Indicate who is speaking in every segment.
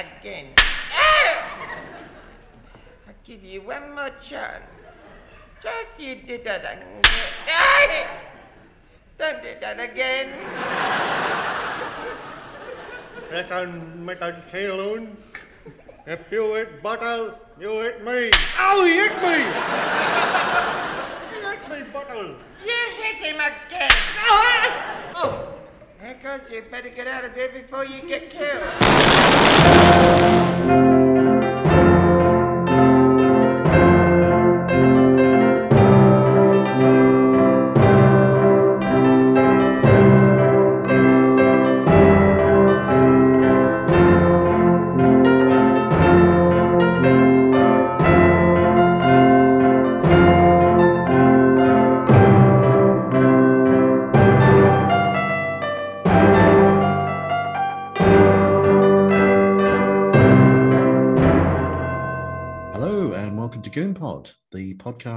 Speaker 1: again. Ah! I'll give you one more chance. Just you do that again. Don't do that again.
Speaker 2: Listen, Mr. Saloon. If you hit Bottle, you hit me. Oh, he hit me! he hit me, Bottle.
Speaker 1: You hit him again.
Speaker 2: Ah! Oh!
Speaker 1: Told you better get out of here before you get killed.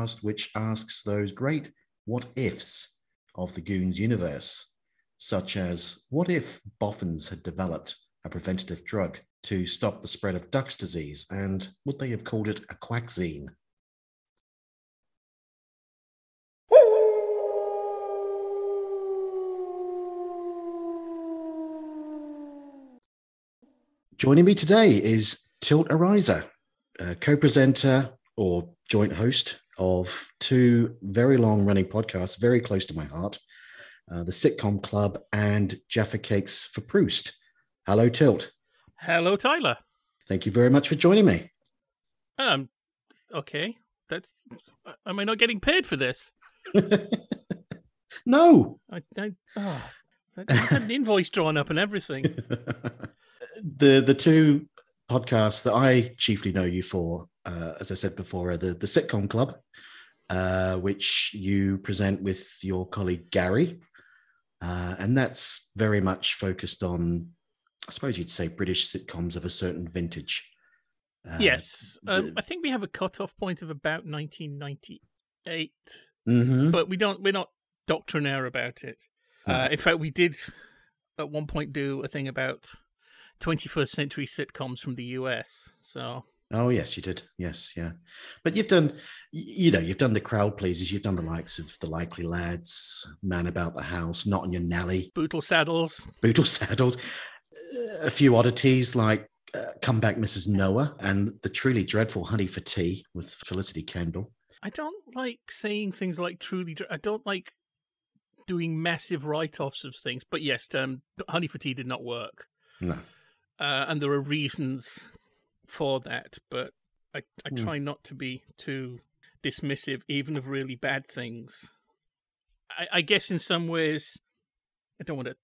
Speaker 3: Podcast which asks those great what ifs of the Goons universe, such as what if boffins had developed a preventative drug to stop the spread of duck's disease, and would they have called it a quackzine? Joining me today is Tilt Araiza, uh, co-presenter or joint host of two very long-running podcasts, very close to my heart, uh, the Sitcom Club and Jaffa Cakes for Proust. Hello, Tilt.
Speaker 4: Hello, Tyler.
Speaker 3: Thank you very much for joining me.
Speaker 4: Um, okay. That's. Am I not getting paid for this?
Speaker 3: no.
Speaker 4: I, I, oh, I had an invoice drawn up and everything.
Speaker 3: the the two podcasts that I chiefly know you for, uh, as I said before, the the Sitcom Club, uh, which you present with your colleague Gary, uh, and that's very much focused on, I suppose you'd say, British sitcoms of a certain vintage. Uh,
Speaker 4: yes, um,
Speaker 3: the-
Speaker 4: I think we have a cut-off point of about 1998,
Speaker 3: mhm.
Speaker 4: but we don't. We're not doctrinaire about it. Uh, in fact, we did at one point do a thing about 21st century sitcoms from the US. So
Speaker 3: Oh yes, you did. Yes, yeah. But you've done, you know, you've done the crowd pleasers. You've done the likes of the Likely Lads, Man About the House, Not on Your Nelly,
Speaker 4: Bootle Saddles.
Speaker 3: Bootle Saddles, a few oddities like uh, Come Back, Mrs. Noah, and the truly dreadful Honey for Tea with Felicity Kendal.
Speaker 4: I don't like saying things like truly. dr- I don't like doing massive write-offs of things. But yes, um, Honey for Tea did not work,
Speaker 3: No,
Speaker 4: uh, and there are reasons for that. But I, I
Speaker 3: Hmm.
Speaker 4: try not to be too dismissive, even of really bad things. I, I guess in some ways, I don't want to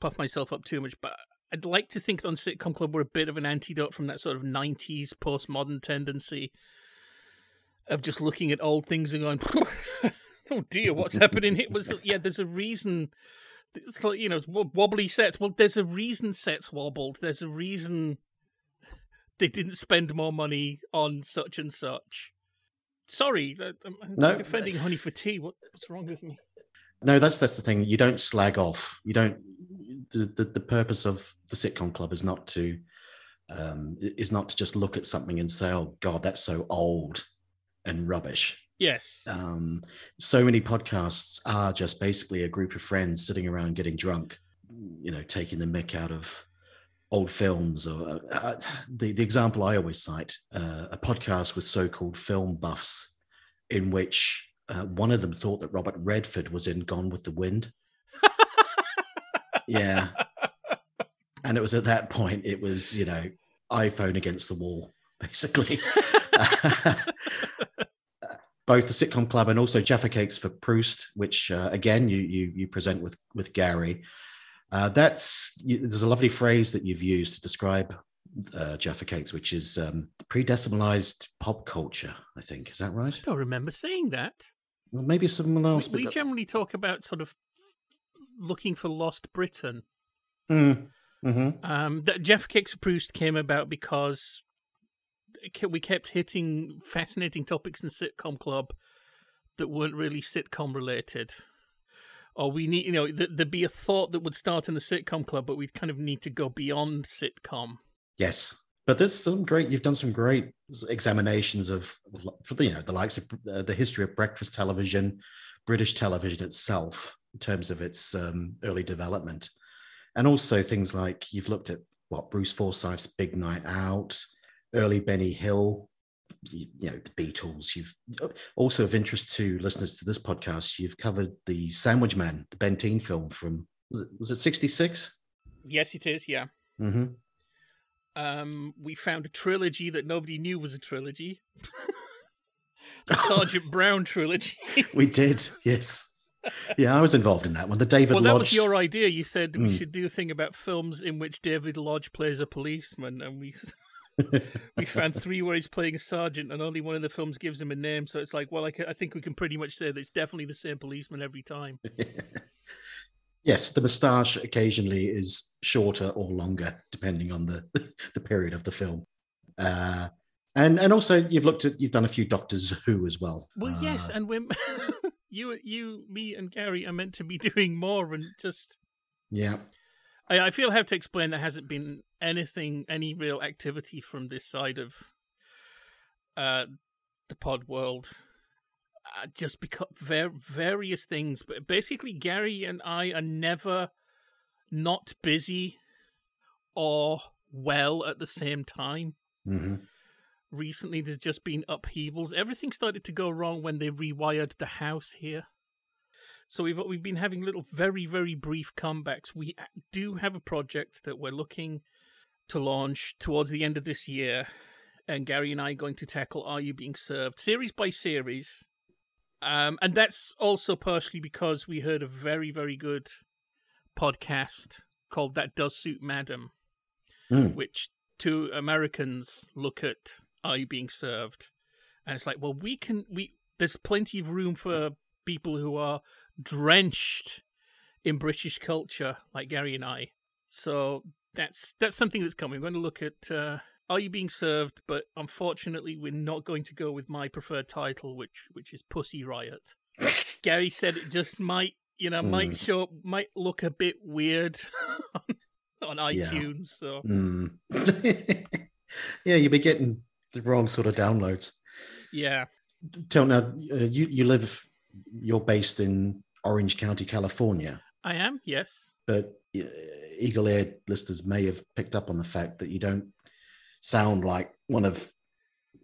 Speaker 4: puff myself up too much, but I'd like to think that on Sitcom Club we're a bit of an antidote from that sort of '90s postmodern tendency of just looking at old things and going, "Oh dear, what's happening here?" Was yeah, there's a reason. It's like you know, wobbly sets. Well, there's a reason sets wobbled. There's a reason they didn't spend more money on such and such. Sorry, I'm,
Speaker 3: No.
Speaker 4: defending Honey for Tea. What, what's wrong with me?
Speaker 3: no, that's that's the thing. You don't slag off. You don't. The the, the purpose of the sitcom club is not to um, is not to just look at something and say, "Oh God, that's so old and rubbish."
Speaker 4: Yes,
Speaker 3: um, so many podcasts are just basically a group of friends sitting around getting drunk, you know, taking the mick out of old films. Or uh, the the example I always cite, uh, a podcast with so-called film buffs, in which uh, one of them thought that Robert Redford was in Gone with the Wind. yeah, and it was at that point it was you know iPhone against the wall basically. both the sitcom club and also Jaffa Cakes for Proust, which uh, again you you you present with with Gary. Uh, that's there's a lovely phrase that you've used to describe uh, Jaffa Cakes, which is um, pre-decimalized pop culture. I think is that right?
Speaker 4: I don't remember saying that.
Speaker 3: Well, maybe someone
Speaker 4: We,
Speaker 3: else.
Speaker 4: we
Speaker 3: but-
Speaker 4: generally talk about sort of looking for lost Britain.
Speaker 3: Mm, mhm.
Speaker 4: Um, that Jaffa Cakes for Proust came about because we kept hitting fascinating topics in sitcom club that weren't really sitcom related. Or we need, you know, th- there'd be a thought that would start in the sitcom club, but we'd kind of need to go beyond sitcom.
Speaker 3: Yes, but there's some great. You've done some great examinations of, for the you know the likes of uh, the history of breakfast television, British television itself, in terms of its um, early development, and also things like you've looked at what Bruce Forsyth's Big Night Out, early Benny Hill, you, you, know the Beatles. You've also of interest to listeners to this podcast. You've covered the Sandwich Man, the Bentine film from was it was it sixty six?
Speaker 4: Yes, it is. Yeah.
Speaker 3: Mm-hmm.
Speaker 4: Um, we found a trilogy that nobody knew was a trilogy. the Sergeant Brown trilogy.
Speaker 3: we did. Yes. Yeah, I was involved in that one. The David
Speaker 4: well,
Speaker 3: Lodge.
Speaker 4: that was your idea. You said we
Speaker 3: Mm.
Speaker 4: should do a thing about films in which David Lodge plays a policeman, and we we found three where he's playing a sergeant, and only one of the films gives him a name. So it's like, well, I, ca- I think we can pretty much say that it's definitely the same policeman every time.
Speaker 3: yes, the moustache occasionally is shorter or longer, depending on the the period of the film. Uh, and and also you've looked at you've done a few Doctors Who as well.
Speaker 4: Well, yes,
Speaker 3: Uh,
Speaker 4: and we're you, you, me, and Gary are meant to be doing more, and just
Speaker 3: yeah.
Speaker 4: I, I feel I have to explain there hasn't been anything, any real activity from this side of uh, the pod world. Uh, just because ver- various things, but basically, Gary and I are never not busy or well at the same time.
Speaker 3: hmm
Speaker 4: Recently, there's just been upheavals. Everything started to go wrong when they rewired the house here. So we've we've been having little, very very brief comebacks. We do have a project that we're looking to launch towards the end of this year, and Gary and I are going to tackle "Are You Being Served" series by series, um, and that's also partially because we heard a very very good podcast called "That Does Suit Madam,"
Speaker 3: Mm.
Speaker 4: which two Americans look at "Are You Being Served," and it's like, well, we can we there's plenty of room for people who are drenched in British culture, like Gary and I. So that's that's something that's coming. We're going to look at uh, Are You Being Served, but unfortunately, we're not going to go with my preferred title, which which is Pussy Riot. Gary said it just might, you know, might
Speaker 3: Mm.
Speaker 4: show, might look a bit weird on iTunes. So
Speaker 3: Mm. yeah, you'll be getting the wrong sort of downloads.
Speaker 4: yeah,
Speaker 3: Tell now, uh, you you live, you're based in Orange County, California,
Speaker 4: I am. Yes.
Speaker 3: but eagle-eared listeners may have picked up on the fact that you don't sound like one of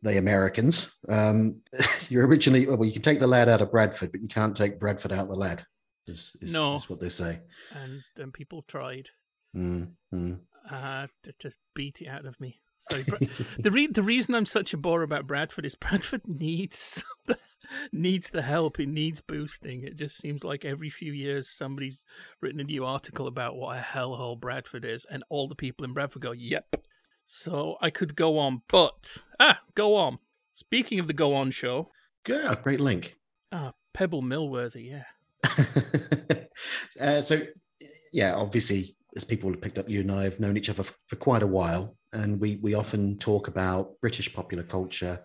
Speaker 3: the Americans. Um, you're originally well, you can take the lad out of Bradford, but you can't take Bradford out of the lad. Is, is,
Speaker 4: No.
Speaker 3: is what they say.
Speaker 4: And and people tried
Speaker 3: Mm, mm.
Speaker 4: uh, to, to beat it out of me. Sorry, the re- the reason I'm such a bore about Bradford is Bradford needs the, needs the help. It needs boosting. It just seems like every few years somebody's written a new article about what a hellhole Bradford is, and all the people in Bradford go, "Yep." So I could go on, but ah, go on. Speaking of the Go On show,
Speaker 3: Yeah, great link.
Speaker 4: ah, Pebble Millworthy, yeah.
Speaker 3: uh, so, yeah, obviously, as people have picked up, you and I have known each other f- for quite a while, and we we often talk about British popular culture.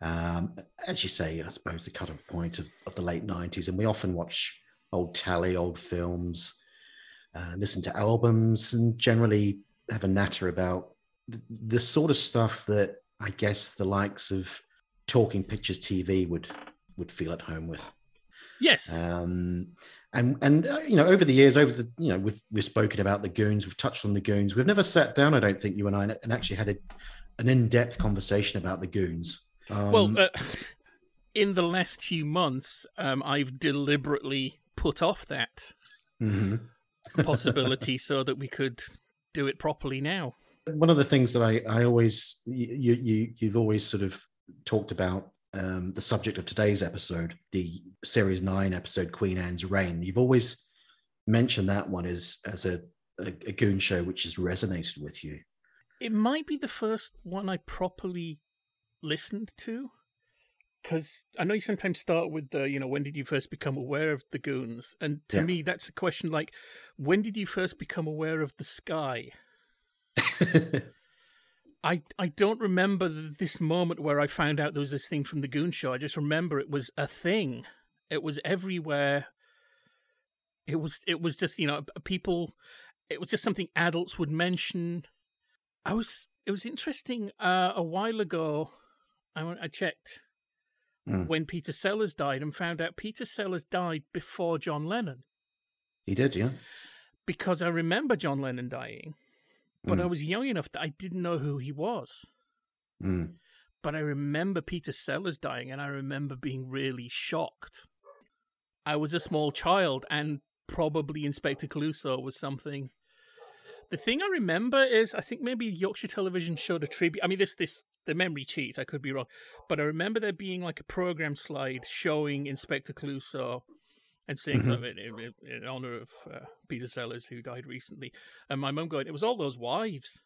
Speaker 3: Um, as you say, I suppose the cut-off point of, of the late '90s, and we often watch old tally, old films, uh, listen to albums, and generally have a natter about the, the sort of stuff that I guess the likes of Talking Pictures TV would would feel at home with.
Speaker 4: Yes.
Speaker 3: Um, and and uh, you know, over the years, over the you know, we've we've spoken about the goons, we've touched on the goons. We've never sat down, I don't think, you and I, and actually had a, an in-depth conversation about the goons. Um,
Speaker 4: well, uh, in the last few months, um, I've deliberately put off that
Speaker 3: mhm.
Speaker 4: possibility so that we could do it properly now.
Speaker 3: one of the things that I I always you you you've always sort of talked about um, the subject of today's episode, the series nine episode Queen Anne's Reign. You've always mentioned that one as as a a, a goon show which has resonated with you.
Speaker 4: It might be the first one I properly listened to. Because I know you sometimes start with the, you know, when did you first become aware of the goons? And to
Speaker 3: Yeah.
Speaker 4: me, that's a question like, when did you first become aware of the sky? I I don't remember this moment where I found out there was this thing from the Goon Show. I just remember it was a thing. It was everywhere. It was it was just you know people. It was just something adults would mention. I was it was interesting. Uh, a while ago, I, went- I checked
Speaker 3: Mm.
Speaker 4: when Peter Sellers died and found out Peter Sellers died before John Lennon
Speaker 3: He did, yeah.
Speaker 4: because I remember John Lennon dying, but I
Speaker 3: Mm.
Speaker 4: was young enough that I didn't know who he was.
Speaker 3: Mm.
Speaker 4: But I remember Peter Sellers dying, and I remember being really shocked. I was a small child, and probably Inspector Clouseau was something. The thing I remember is, I think maybe Yorkshire Television showed a tribute. I mean, this this the memory cheats. I could be wrong, but I remember there being like a program slide showing Inspector Clouseau and saying
Speaker 3: Mhm.
Speaker 4: something in, in, honor of uh, Peter Sellers, who died recently. And my mum going, "It was all those wives.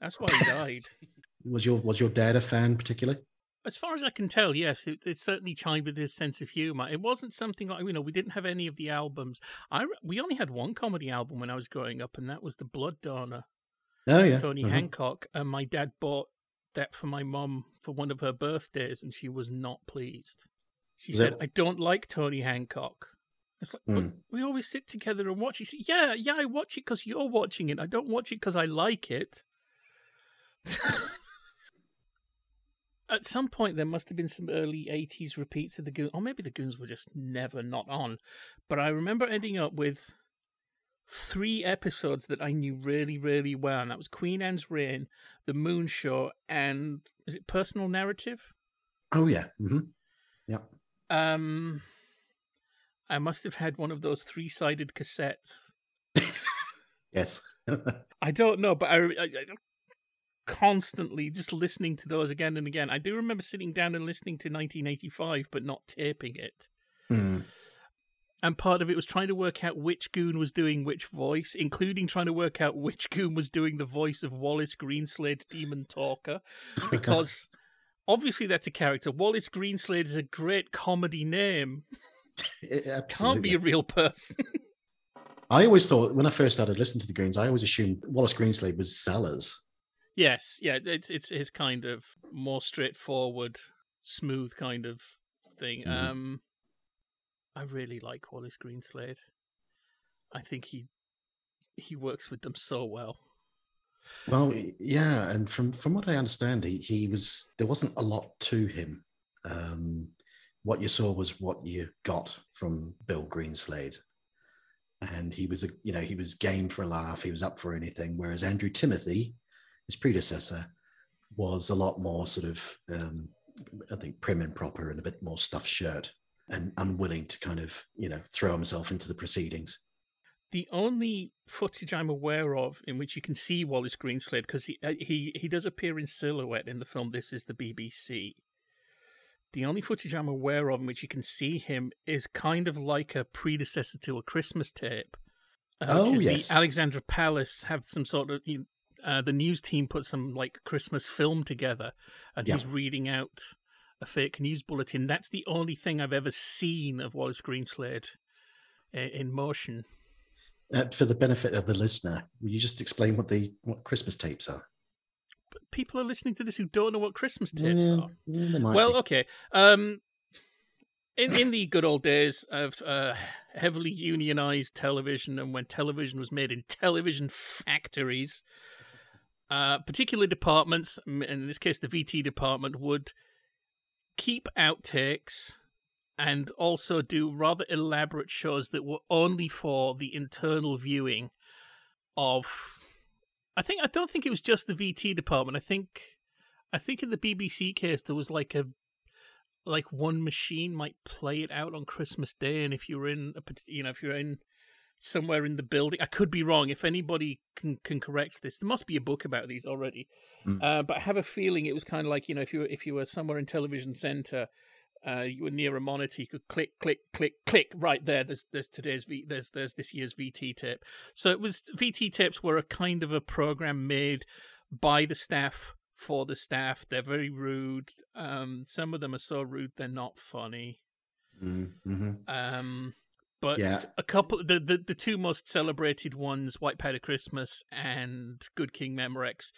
Speaker 4: That's why he died."
Speaker 3: Was your was your dad a fan particularly?
Speaker 4: As far as I can tell, yes, it, it certainly chimed with his sense of humor. It wasn't something like you know we didn't have any of the albums. I we only had one comedy album when I was growing up, and that was the Blood Donor,
Speaker 3: Oh yeah.
Speaker 4: Tony
Speaker 3: Mhm.
Speaker 4: Hancock. And my dad bought that for my mum for one of her birthdays, and she was not pleased. She said,
Speaker 3: that-
Speaker 4: "I don't like Tony Hancock." It's like, but
Speaker 3: Mm.
Speaker 4: we always sit together and watch. Said, "Yeah, yeah, I watch it because you're watching it. I don't watch it because I like it." At some point, there must have been some early '80s repeats of the Goons, or maybe the Goons were just never not on. But I remember ending up with three episodes that I knew really, really well, and that was Queen Anne's Reign, The Moon Show, and is it Personal Narrative?
Speaker 3: Oh yeah. hmm Yeah.
Speaker 4: Um, I must have had one of those three-sided cassettes.
Speaker 3: Yes.
Speaker 4: I don't know, but I, I, I constantly just listening to those again and again. I do remember sitting down and listening to 1985, but not taping it.
Speaker 3: Mm.
Speaker 4: And part of it was trying to work out which goon was doing which voice, including trying to work out which goon was doing the voice of Wallace Greenslade, Demon Talker, because obviously that's a character. Wallace Greenslade is a great comedy name.
Speaker 3: It-
Speaker 4: Can't be a real person.
Speaker 3: I always thought when I first started listening to the Goons, I always assumed Wallace Greenslade was Sellers.
Speaker 4: Yes, yeah, it's it's his kind of more straightforward, smooth kind of thing.
Speaker 3: Mhm.
Speaker 4: Um, I really like Wallace Greenslade. I think he he works with them so well.
Speaker 3: Well, yeah, and from from what I understand, he he was there wasn't a lot to him. Um, what you saw was what you got from Bill Greenslade, and he was a you know he was game for a laugh. He was up for anything. Whereas Andrew Timothy, his predecessor, was a lot more sort of um, I think prim and proper and a bit more stuffed shirt and unwilling to kind of you know throw himself into the proceedings.
Speaker 4: The only footage I'm aware of in which you can see Wallace Greenslade because he uh, he he does appear in silhouette in the film. This is the BBC. The only footage I'm aware of in which you can see him is kind of like a predecessor to a Christmas tape. Uh,
Speaker 3: Oh,
Speaker 4: which is
Speaker 3: yes.
Speaker 4: the Alexandra Palace have some sort of you- uh, the news team put some like Christmas film together, and
Speaker 3: Yeah.
Speaker 4: he's reading out a fake news bulletin. That's the only thing I've ever seen of Wallace Greenslade i- in motion.
Speaker 3: Uh, for the benefit of the listener, will you just explain what the what Christmas tapes are?
Speaker 4: People are listening to this who don't know what Christmas tapes
Speaker 3: Yeah,
Speaker 4: are.
Speaker 3: yeah,
Speaker 4: Well,
Speaker 3: be.
Speaker 4: okay. Um, in in the good old days of uh, heavily unionized television, and when television was made in television factories, uh, particular departments, in this case the VT department, would keep outtakes and also do rather elaborate shows that were only for the internal viewing of. I think I don't think it was just the VT department. I think I think in the BBC case there was like a like one machine might play it out on Christmas Day, and if you're in a you know if you're in somewhere in the building, I could be wrong. If anybody can can correct this, there must be a book about these already.
Speaker 3: Mm.
Speaker 4: Uh, but I have a feeling it was kind of like you know if you were, if you were somewhere in television center. Uh, you were near a monitor. You could click, click, click, click. Right there. There's there's today's v, there's there's this year's VT tape. So it was VT tapes were a kind of a program made by the staff for the staff. They're very rude. Um, some of them are so rude they're not funny.
Speaker 3: Mm-hmm.
Speaker 4: Um, but
Speaker 3: Yeah.
Speaker 4: a couple, the, the the two most celebrated ones, White Powder Christmas and Good King Memorex,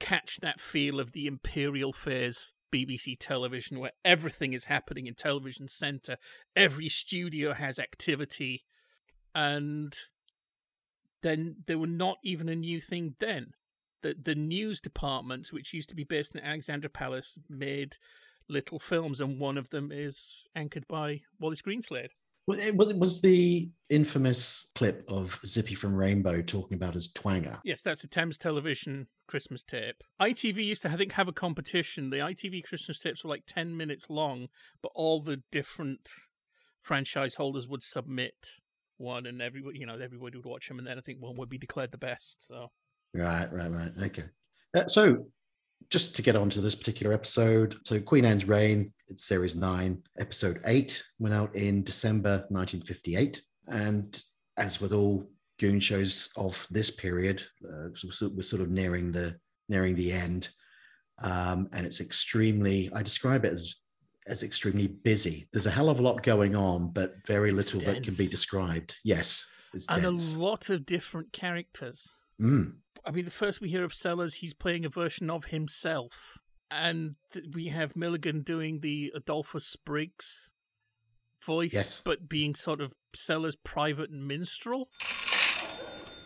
Speaker 4: catch that feel of the imperial phase BBC television, where everything is happening in television centre. Every studio has activity, and then they were not even a new thing then. the the news department, which used to be based in Alexandra Palace, made little films, and one of them is anchored by Wallace Greenslade.
Speaker 3: Was, it was the infamous clip of Zippy from Rainbow talking about his twanger.
Speaker 4: Yes, that's a Thames Television Christmas tape. ITV used to, I think, have a competition. The ITV Christmas tapes were like 10 minutes long, but all the different franchise holders would submit one, and everybody, you know, everybody would watch them, and then I think one would be declared the best. So,
Speaker 3: Right, right, right. Okay. Uh, so, just to get on to this particular episode, so Queen Anne's Reign, it's series nine, episode eight, went out in December 1958. And as with all goon shows of this period, uh, we're sort of nearing the nearing the end, um, and it's extremely. I describe it as as extremely busy. There's a hell of a lot going on, but very
Speaker 4: It's
Speaker 3: little that can be described. Yes,
Speaker 4: and
Speaker 3: dense.
Speaker 4: a lot of different characters.
Speaker 3: Mm.
Speaker 4: I mean, the first we hear of Sellers, he's playing a version of himself. And we have Milligan doing the Adolphus Spriggs voice,
Speaker 3: Yes.
Speaker 4: but being sort of Sellers' private minstrel.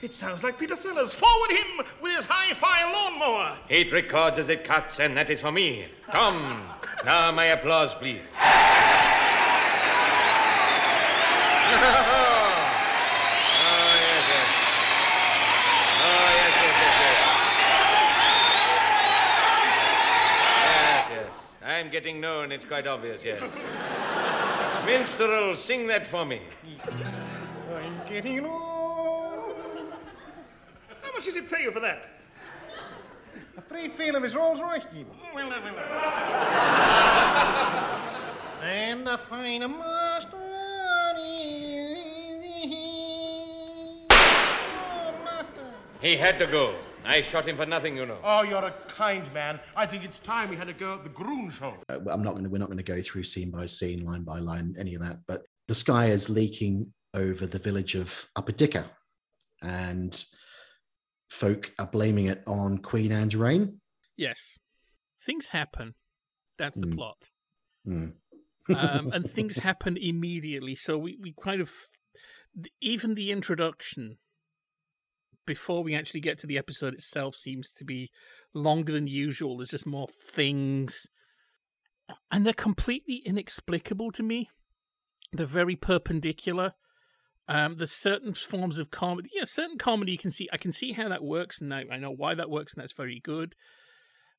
Speaker 5: It sounds like Peter Sellers. Forward him with his hi-fi lawnmower.
Speaker 1: It records as it cuts, and that is for me. Come, now my applause, please. Oh, yes, yes. Oh, yes, yes, yes, yes. Yes, yes. Getting known, it's quite obvious, yes. Minstrel, sing that for me.
Speaker 5: I'm getting on. How much does it pay you for that?
Speaker 2: A free feel of his Rolls Royce, Jim.
Speaker 5: Well, well, well.
Speaker 2: And a fine master. Master.
Speaker 1: He had to go. I shot him for nothing, you know.
Speaker 5: Oh, you're a kind man. I think it's time we had a go at the Groon show.
Speaker 3: Uh, I'm not going to. We're not going to go through scene by scene, line by line, any of that. But the sky is leaking over the village of Upper Dicker, and folk are blaming it on Queen Anne's reign.
Speaker 4: Yes. Things happen. That's the
Speaker 3: Mm.
Speaker 4: plot.
Speaker 3: Hmm.
Speaker 4: um, and things happen immediately. So we, we kind of th- even the introduction before we actually get to the episode itself seems to be longer than usual. There's just more things, and they're completely inexplicable to me. They're very perpendicular. Um, there's certain forms of comedy. Yeah, certain comedy you can see. I can see how that works, and I, I know why that works, and that's very good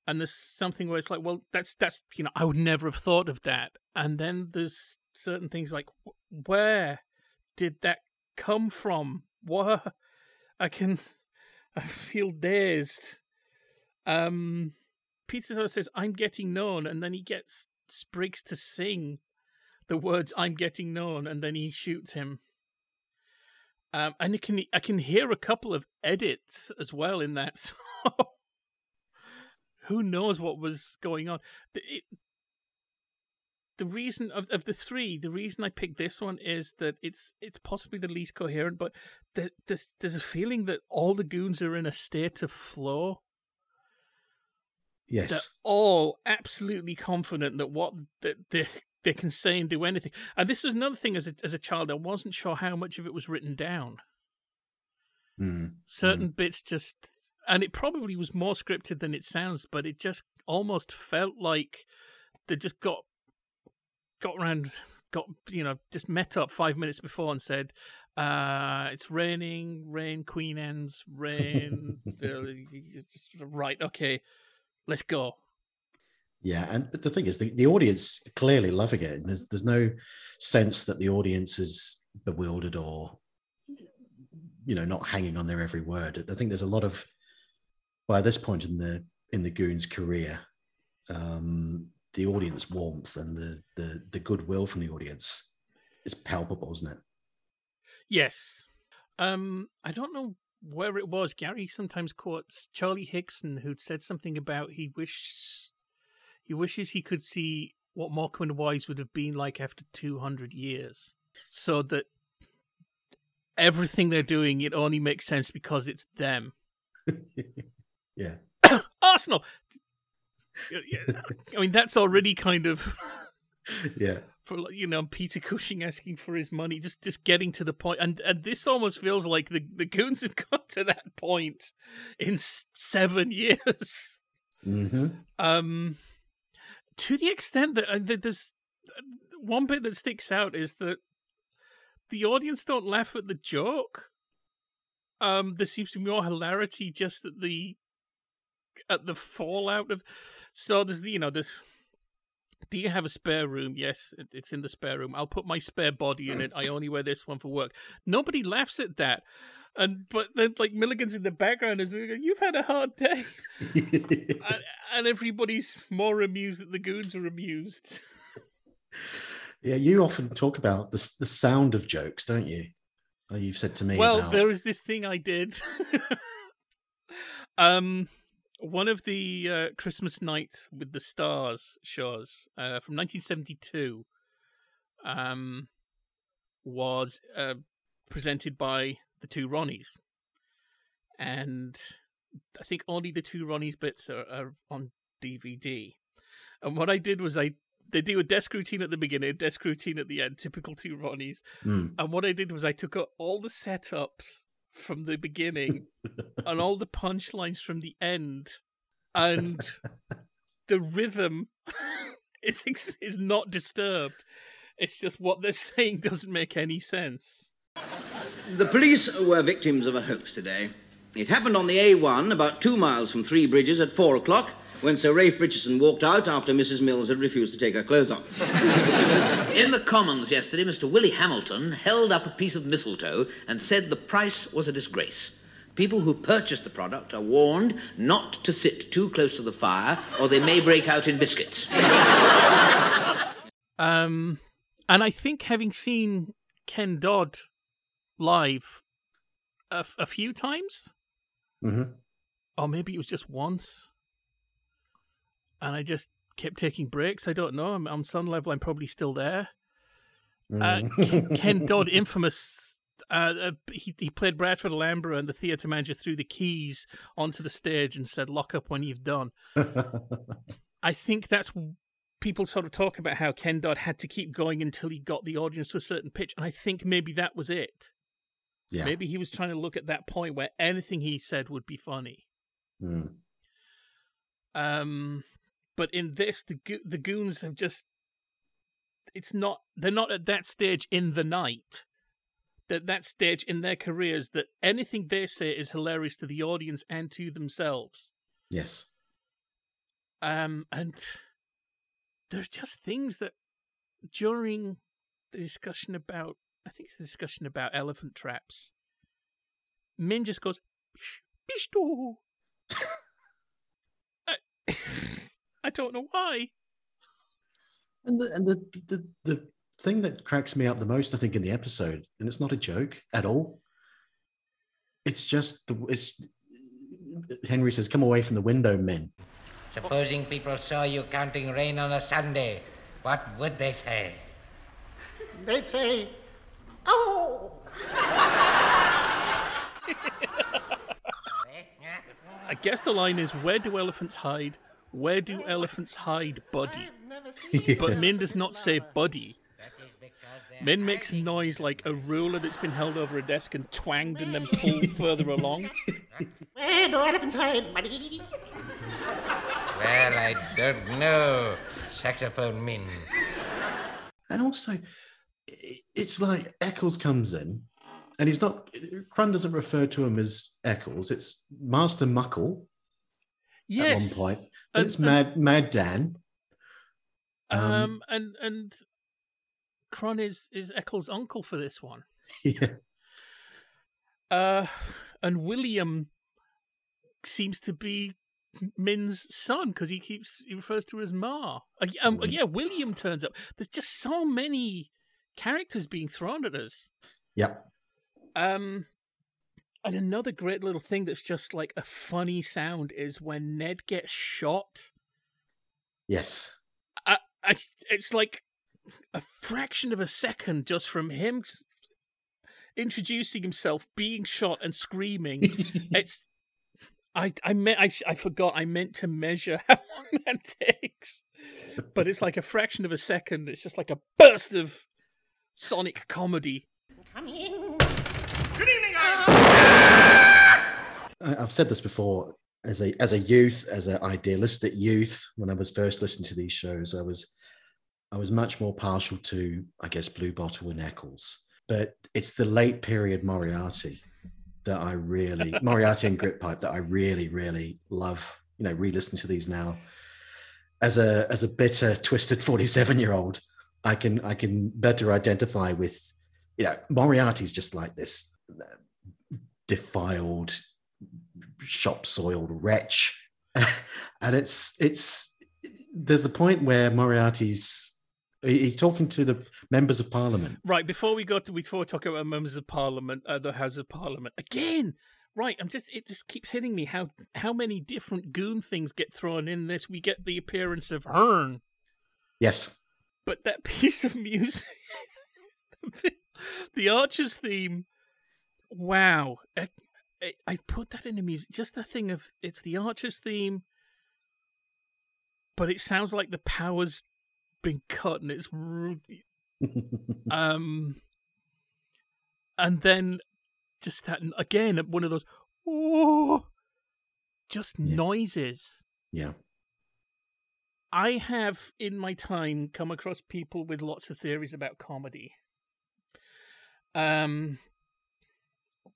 Speaker 4: and there's something where it's like, well, that's that's you know, I would never have thought of that. And then there's certain things like, wh- where did that come from? What I can, I feel dazed. Um, Peter says, "I'm getting known," and then he gets Spriggs to sing the words "I'm getting known," and then he shoots him. Um, and I can I can hear a couple of edits as well in that song who knows what was going on. It, the reason of, of the three, the reason I picked this one is that it's it's possibly the least coherent, but the, there's there's a feeling that all the goons are in a state of flow.
Speaker 3: Yes, they're
Speaker 4: all absolutely confident that what that they they can say and do anything. And this was another thing as a as a child, I wasn't sure how much of it was written down
Speaker 3: Hmm.
Speaker 4: certain bits just and it probably was more scripted than it sounds but it just almost felt like they just got got around got you know just met up five minutes before and said uh it's raining rain queen ends rain right okay let's go
Speaker 3: Yeah, and but the thing is, the, the audience clearly loving it. There's there's no sense that the audience is bewildered or you know not hanging on their every word. I think there's a lot of by this point in the in the goons' career, um, the audience warmth and the the the goodwill from the audience is palpable, isn't it?
Speaker 4: yes. Um i don't know where it was. Gary sometimes quotes charlie higson who'd said something about he wished he wishes he could see what Morecambe and Wise would have been like after 200 years so that everything they're doing it only makes sense because it's them.
Speaker 3: Yeah,
Speaker 4: arsenal i mean that's already kind of
Speaker 3: yeah,
Speaker 4: for like, you know Peter Cushing asking for his money, just just getting to the point, and and this almost feels like the the goons have got to that point in seven years.
Speaker 3: hmm
Speaker 4: Um, to the extent that, uh, that there's one bit that sticks out is that the audience don't laugh at the joke. Um, there seems to be more hilarity just at the at the fallout of. So there's the you know this. Do you have a spare room? Yes, it- it's in the spare room. I'll put my spare body in it. I only wear this one for work. Nobody laughs at that. And but then like Milligan's in the background as we go, you've had a hard day and, and everybody's more amused that the goons are amused.
Speaker 3: yeah, you often talk about the the sound of jokes, don't you? You've said to me.
Speaker 4: well,
Speaker 3: about,
Speaker 4: there was this thing I did. um, one of the uh, Christmas night with the stars shows uh, from 1972 um, was uh, presented by the two Ronnies, and I think only the two Ronnies bits are, are on DVD. And what I did was I they do a desk routine at the beginning, desk routine at the end, typical two Ronnies.
Speaker 3: Mm.
Speaker 4: And what I did was I took out all the setups from the beginning and all the punchlines from the end, and the rhythm is is not disturbed. It's just what they're saying doesn't make any sense.
Speaker 6: The police were victims of a hoax today. It happened on the A1, about two miles from Three Bridges, at four o'clock, when Sir Rafe Richardson walked out after Mrs. Mills had refused to take her clothes off.
Speaker 7: In the Commons yesterday, Mr. Willie Hamilton held up a piece of mistletoe and said the price was a disgrace. People who purchase the product are warned not to sit too close to the fire or they may break out in biscuits.
Speaker 4: Um, and I think having seen Ken Dodd live a, f- a few times,
Speaker 3: hmm
Speaker 4: or maybe it was just once, and I just kept taking breaks. I don't know. I'm, on some level, I'm probably still there. Uh, Ken, Ken Dodd, infamous. Uh, uh, he he played Bradford Alhambra, and the theatre manager threw the keys onto the stage and said, "Lock up when you've done." I think that's people sort of talk about how Ken Dodd had to keep going until he got the audience to a certain pitch, and I think maybe that was it.
Speaker 3: yeah.
Speaker 4: Maybe he was trying to look at that point where anything he said would be funny.
Speaker 3: Mm.
Speaker 4: Um, but in this, the go- the goons have just. It's not. They're not at that stage in the night. That that stage in their careers that anything they say is hilarious to the audience and to themselves.
Speaker 3: Yes.
Speaker 4: Um, and there's just things that during the discussion about, I think it's the discussion about elephant traps. Min just goes, "Bish, bishto." I, I don't know why.
Speaker 3: And the and the, the the thing that cracks me up the most, I think, in the episode, and it's not a joke at all. It's just the it's Henry says, "Come away from the window, men."
Speaker 8: Supposing people saw you counting rain on a Sunday, what would they say?
Speaker 5: They'd say, oh,
Speaker 4: I guess the line is, "Where do elephants hide? Where do elephants hide, buddy?"
Speaker 5: never seen
Speaker 4: But Min does not say buddy.
Speaker 8: That is because they're
Speaker 4: Min makes a noise like a ruler that's been held over a desk and twanged and then pulled further along.
Speaker 5: Where do elephants hide, buddy?
Speaker 8: Well, I don't know. Saxophone min.
Speaker 3: And also, it's like Eccles comes in, and he's not. Crun doesn't refer to him as Eccles. It's Master Muckle
Speaker 4: Yes.
Speaker 3: at one point. And it's
Speaker 4: and-
Speaker 3: Mad Mad Dan.
Speaker 4: Um,
Speaker 3: Um,
Speaker 4: and and Crun is is Eccles' uncle for this one.
Speaker 3: yeah.
Speaker 4: Uh, and William seems to be Min's son because he keeps he refers to her as Ma. Uh, um,
Speaker 3: Mm.
Speaker 4: yeah, William turns up. There's just so many characters being thrown at us.
Speaker 3: Yep.
Speaker 4: Um, and another great little thing that's just like a funny sound is when Ned gets shot.
Speaker 3: Yes.
Speaker 4: I, I, it's like a fraction of a second just from him introducing himself, being shot, and screaming. it's I I meant I, I forgot I meant to measure how long that takes. but it's like a fraction of a second. It's just like a burst of sonic comedy.
Speaker 5: Come in. Good evening,
Speaker 3: I- I've said this before. As a as a youth, as an idealistic youth, when I was first listening to these shows, I was I was much more partial to, I guess, Bluebottle and Eccles. But it's the late period Moriarty that I really Moriarty and Grytpype that I really, really love. You know, re-listening to these now. As a as a bitter, twisted 47-year-old, I can I can better identify with, you know, Moriarty's just like this defiled, shop soiled wretch. and it's it's there's the point where Moriarty's he's talking to the members of parliament.
Speaker 4: Right before we go to before we talk about members of parliament, uh, the House of Parliament again. Right, I'm just it just keeps hitting me how how many different goon things get thrown in this. We get the appearance of Hearn,
Speaker 3: Yes.
Speaker 4: but that piece of music, the Archer's theme. Wow, I, I, I put that in the music. Just the thing of it's the Archer's theme, but it sounds like the power's been cut and it's um and then just that again one of those oh just
Speaker 3: Yeah.
Speaker 4: noises
Speaker 3: yeah.
Speaker 4: i have in my time come across people with lots of theories about comedy um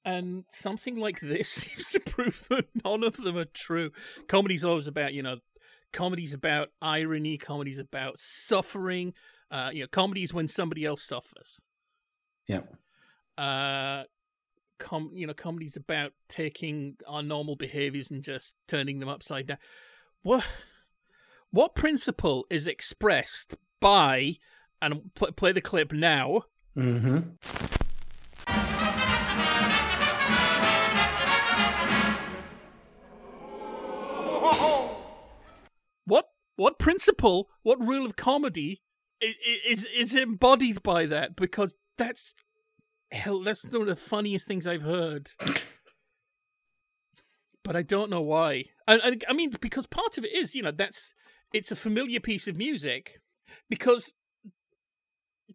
Speaker 4: and something like this seems to prove that none of them are true. Comedy's always about you know comedy's about irony comedy's about suffering. Uh you know comedy is when somebody else suffers.
Speaker 3: Yeah.
Speaker 4: uh com you know comedy's about taking our normal behaviors and just turning them upside down. What what principle is expressed by and pl- play the clip now.
Speaker 3: Hmm
Speaker 4: what what principle what rule of comedy i- i- is is embodied by that? Because that's hell that's one of the funniest things i've heard. But i don't know why. And, and i mean because part of it is you know that's it's a familiar piece of music because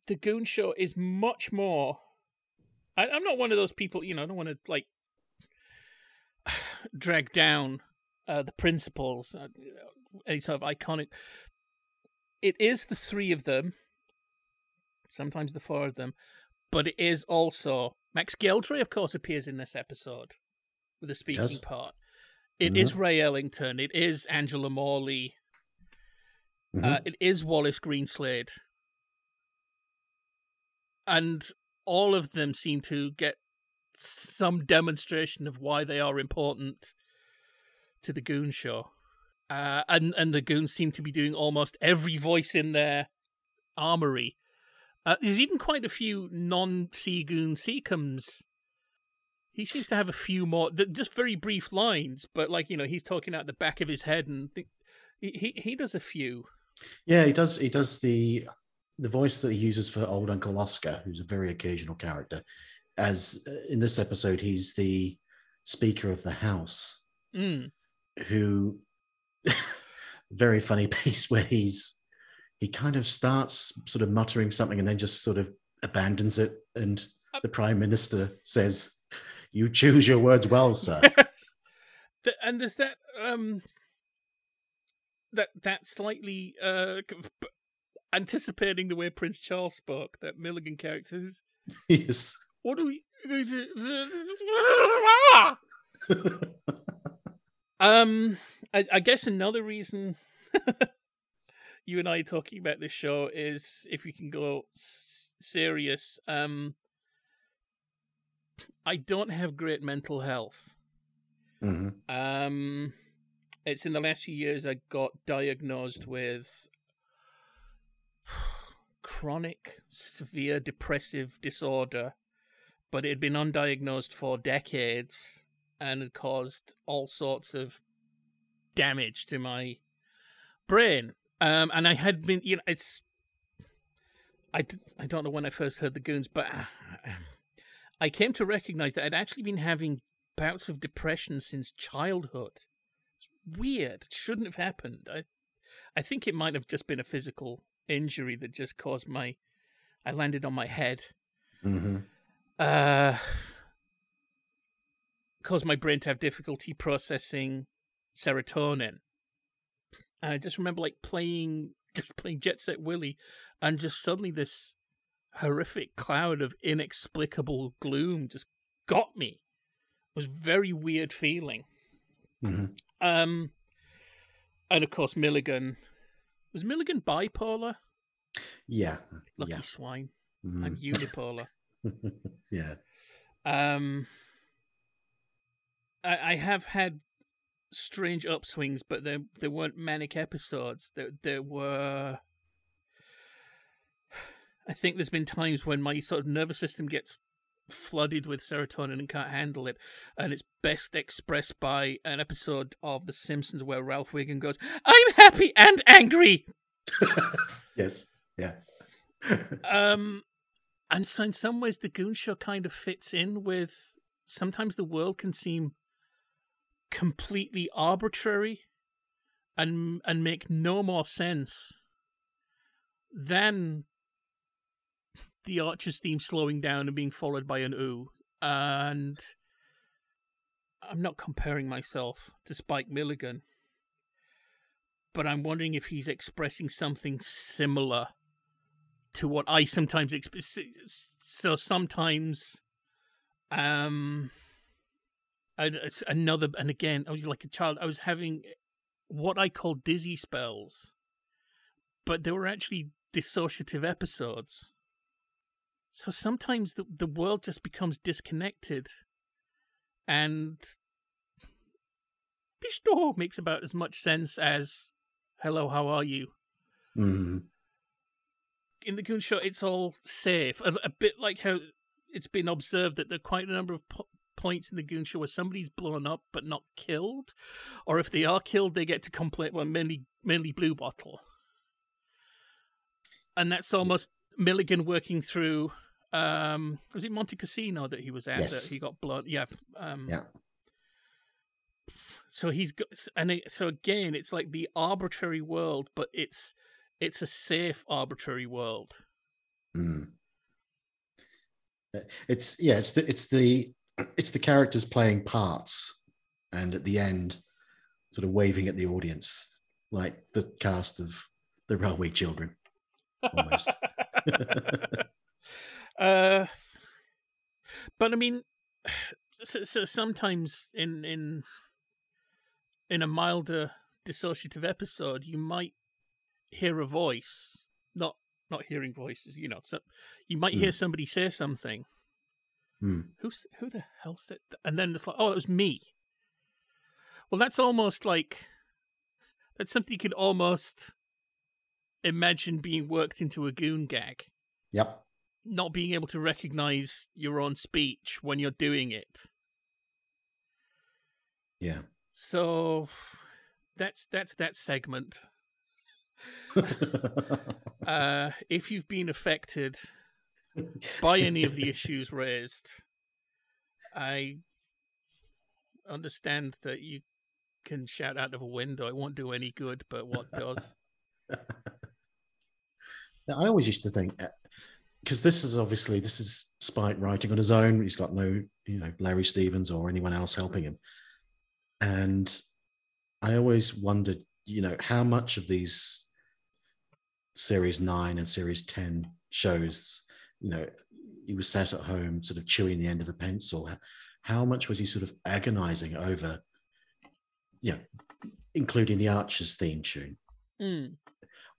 Speaker 4: the goon show is much more I, i'm not one of those people you know i don't want to like drag down uh, the principles, uh, any sort of iconic. It is the three of them, sometimes the four of them, but it is also Max Geldray, of course, appears in this episode with a speaking
Speaker 3: Does.
Speaker 4: part. It is Ray Ellington. It is Angela Morley.
Speaker 3: Mhm.
Speaker 4: Uh, it is Wallace Greenslade. And all of them seem to get some demonstration of why they are important to the Goon Show. Uh, and, and the Goons seem to be doing almost every voice in their armory. Uh, there's even quite a few non Seagoon Secombes. He seems to have a few more, th- just very brief lines, but like, you know, he's talking out the back of his head and th- he, he, he does a few.
Speaker 3: Yeah, he does. He does the the voice that he uses for old Uncle Oscar, who's a very occasional character. As uh, in this episode, he's the Speaker of the House,
Speaker 4: Mm.
Speaker 3: who very funny piece where he's he kind of starts sort of muttering something and then just sort of abandons it, and the Prime Minister says, "You choose your words well, sir."
Speaker 4: And there's that um that that slightly uh anticipating the way Prince Charles spoke, that Milligan character is
Speaker 3: yes.
Speaker 4: what do we um I, I guess another reason you and I are talking about this show is if we can go s- serious um I don't have great mental health.
Speaker 3: Hmm
Speaker 4: um, it's in the last few years I got diagnosed with chronic severe depressive disorder, but it had been undiagnosed for decades and had caused all sorts of damage to my brain. Um, and I had been, you know, it's. I, d- I don't know when I first heard the goons, but uh, I came to recognize that I'd actually been having bouts of depression since childhood. It's weird. It shouldn't have happened. I I think it might have just been a physical injury that just caused my. I landed on my head.
Speaker 3: hmm
Speaker 4: Uh, caused my brain to have difficulty processing serotonin. And I just remember like playing, just playing Jet Set Willy, and just suddenly this horrific cloud of inexplicable gloom just got me. It was a very weird feeling.
Speaker 3: hmm
Speaker 4: Um, and of course Milligan was Milligan bipolar.
Speaker 3: Yeah.
Speaker 4: Lucky
Speaker 3: Yeah.
Speaker 4: swine.
Speaker 3: Mhm.
Speaker 4: I'm unipolar.
Speaker 3: yeah.
Speaker 4: Um, I, I have had strange upswings, but there there weren't manic episodes. There there were. I think there's been times when my sort of nervous system gets flooded with serotonin and can't handle it, and it's best expressed by an episode of The Simpsons where Ralph Wiggum goes, "I'm happy and angry."
Speaker 3: Yes. Yeah.
Speaker 4: Um, and so in some ways, the Goon Show kind of fits in with. Sometimes the world can seem completely arbitrary, and and make no more sense than the Archer's theme slowing down and being followed by an ooh. And I'm not comparing myself to Spike Milligan, but I'm wondering if he's expressing something similar to what I sometimes express. So sometimes, um, I, it's another, and again, I was like a child. I was having what I call dizzy spells, but they were actually dissociative episodes. So sometimes the the world just becomes disconnected, and Pishto makes about as much sense as "Hello, how are you?"
Speaker 3: Mhm.
Speaker 4: in the Goon Show, it's all safe. A, a bit like how it's been observed that there are quite a number of po- points in the Goon Show where somebody's blown up but not killed, or if they are killed, they get to complain. Well, mainly, mainly Bluebottle, and that's almost Milligan working through. Um, was it Monte Cassino that he was at
Speaker 3: Yes.
Speaker 4: that he got blown? Yeah. Um,
Speaker 3: Yeah.
Speaker 4: So he's got, and it, so again, it's like the arbitrary world, but it's it's a safe arbitrary world.
Speaker 3: Mm. Uh, It's yeah, it's the it's the it's the characters playing parts, and at the end, sort of waving at the audience like the cast of the Railway Children, almost.
Speaker 4: uh, but I mean, so, so sometimes in in in a milder dissociative episode, you might hear a voice, not not hearing voices. You know, so you might hear
Speaker 3: Mm.
Speaker 4: somebody say something.
Speaker 3: Mm.
Speaker 4: Who's who the hell said that? And then it's like, oh, it was me. Well, that's almost like that's something you could almost imagine being worked into a goon gag
Speaker 3: Yep.
Speaker 4: not being able to recognize your own speech when you're doing it.
Speaker 3: Yeah.
Speaker 4: So that's that's that segment. Uh, if you've been affected by any of the issues raised, I understand that you can shout out of a window. It won't do any good, but what does?
Speaker 3: I always used to think uh, because this is obviously this is Spike writing on his own. He's got no, you know, Larry Stephens or anyone else helping him. And I always wondered, you know, how much of these series nine and series 10 shows, you know, he was sat at home sort of chewing the end of a pencil. How much was he sort of agonizing over, yeah, including the Archers theme tune?
Speaker 4: Mm.